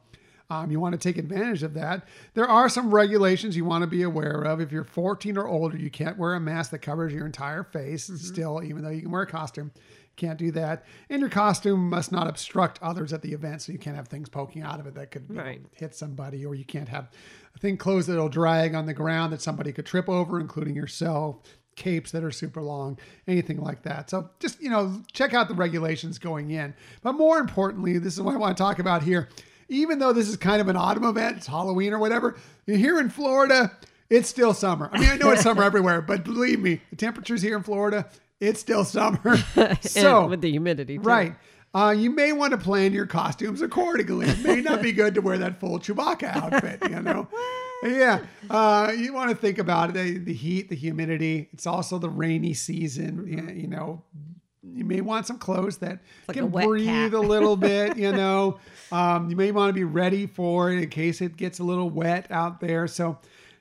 um, you want to take advantage of that. There are some regulations you want to be aware of. If you're 14 or older, you can't wear a mask that covers your entire face Mm-hmm. still, even though you can wear a costume. Can't do that. And your costume must not obstruct others at the event. So you can't have things poking out of it that could you know, hit somebody, or you can't have a thing closed that'll drag on the ground that somebody could trip over, including yourself. Capes that are super long, anything like that. So just, you know, check out the regulations going in. But more importantly, this is what I want to talk about here. Even though this is kind of an autumn event, it's Halloween or whatever, here in Florida, it's still summer. I mean, I know it's summer everywhere, but believe me, the temperatures here in Florida, it's still summer. so, with the humidity, too. Right. Uh, you may want to plan your costumes accordingly. It may not be good to wear that full Chewbacca outfit, you know? yeah. Uh, you want to think about it the, the heat, the humidity. It's also the rainy season. You know, you may want some clothes that like can wet breathe cat. a little bit, you know. Um, you may want to be ready for it in case it gets a little wet out there. So,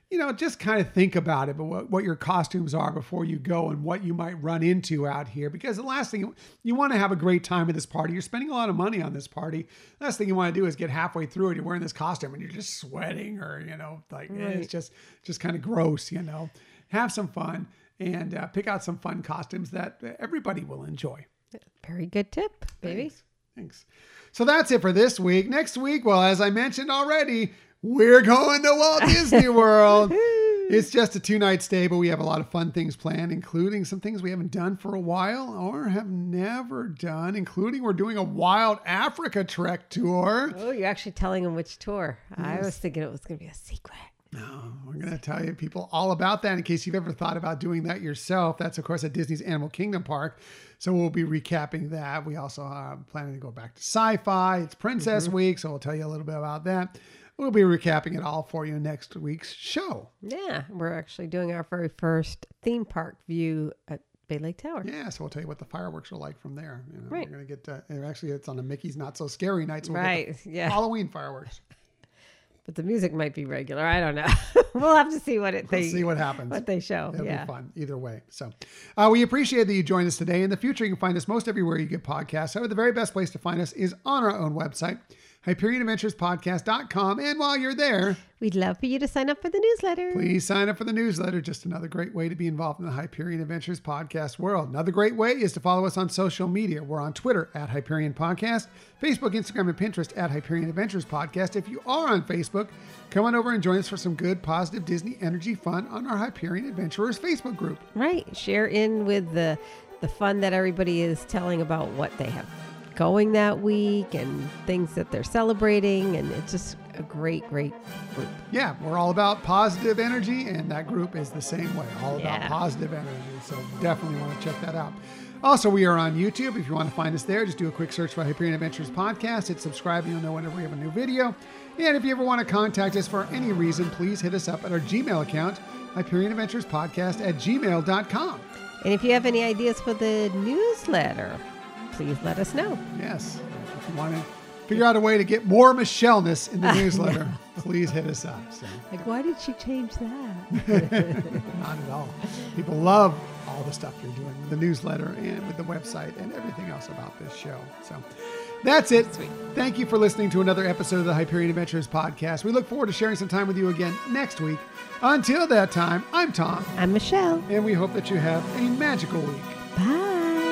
you know, just kind of think about it, but what, what your costumes are before you go and what you might run into out here. Because the last thing you, want to have a great time at this party. You're spending a lot of money on this party. Last thing you want to do is get halfway through it. You're wearing this costume and you're just sweating or, you know, like eh, it's just, just kind of gross, you know. Have some fun and uh, pick out some fun costumes that everybody will enjoy. Very good tip, baby. Thanks. Thanks. So that's it for this week. Next week, well, as I mentioned already, we're going to Walt Disney World. It's just a two night stay, but we have a lot of fun things planned, including some things we haven't done for a while or have never done, including we're doing a wild Africa trek tour. Oh, you're actually telling them which tour. I was thinking it was going to be a secret. No, we're going to tell you people all about that in case you've ever thought about doing that yourself. That's, of course, at Disney's Animal Kingdom Park. So we'll be recapping that. We also are planning to go back to sci fi. It's Princess mm-hmm. Week, so we'll tell you a little bit about that. We'll be recapping it all for you next week's show. Yeah, we're actually doing our very first theme park view at Bay Lake Tower. Yeah, so we'll tell you what the fireworks are like from there. You know, Right. We're going to get, and actually, it's on a Mickey's Not So Scary night. So we'll get Right, yeah. Halloween fireworks. But the music might be regular. I don't know. we'll have to see what it We'll they see what happens. what they show. It'll yeah. be fun either way. So uh, we appreciate that you joined us today. In the future, you can find us most everywhere you get podcasts. However, the very best place to find us is on our own website, HyperionAdventuresPodcast.com. And while you're there, We'd love for you to sign up for the newsletter. please sign up for the newsletter. Just another great way to be involved in the Hyperion Adventures podcast world. Another great way is to follow us on social media. We're on Twitter at Hyperion Podcast, Facebook, Instagram, and Pinterest at Hyperion Adventures Podcast. If you are on Facebook, come on over and join us for some good, positive Disney energy fun on our Hyperion Adventurers Facebook group. Right. Share in with the the fun that everybody is telling about what they have going that week and things that they're celebrating and it's just a great great group. Yeah, we're all about positive energy, and that group is the same way, all about Yeah. positive energy. So definitely want to check that out. Also, we are on YouTube. If you want to find us there, just do a quick search for Hyperion Adventures Podcast. Hit subscribe, and you'll know whenever we have a new video. And if you ever want to contact us for any reason, please hit us up at our Gmail account, Hyperion Adventures Podcast at gmail.com. And if you have any ideas for the newsletter, please let us know. Yes, if you want to figure out a way to get more Michelle-ness in the newsletter, please hit us up. So. Like why did she change that? Not at all. People love all the stuff you're doing with the newsletter and with the website and everything else about this show. So that's it. Thank you for listening to another episode of the Hyperion Adventures podcast. We look forward to sharing some time with you again next week. Until that time, I'm Tom, I'm Michelle. and we hope that you have a magical week. Bye.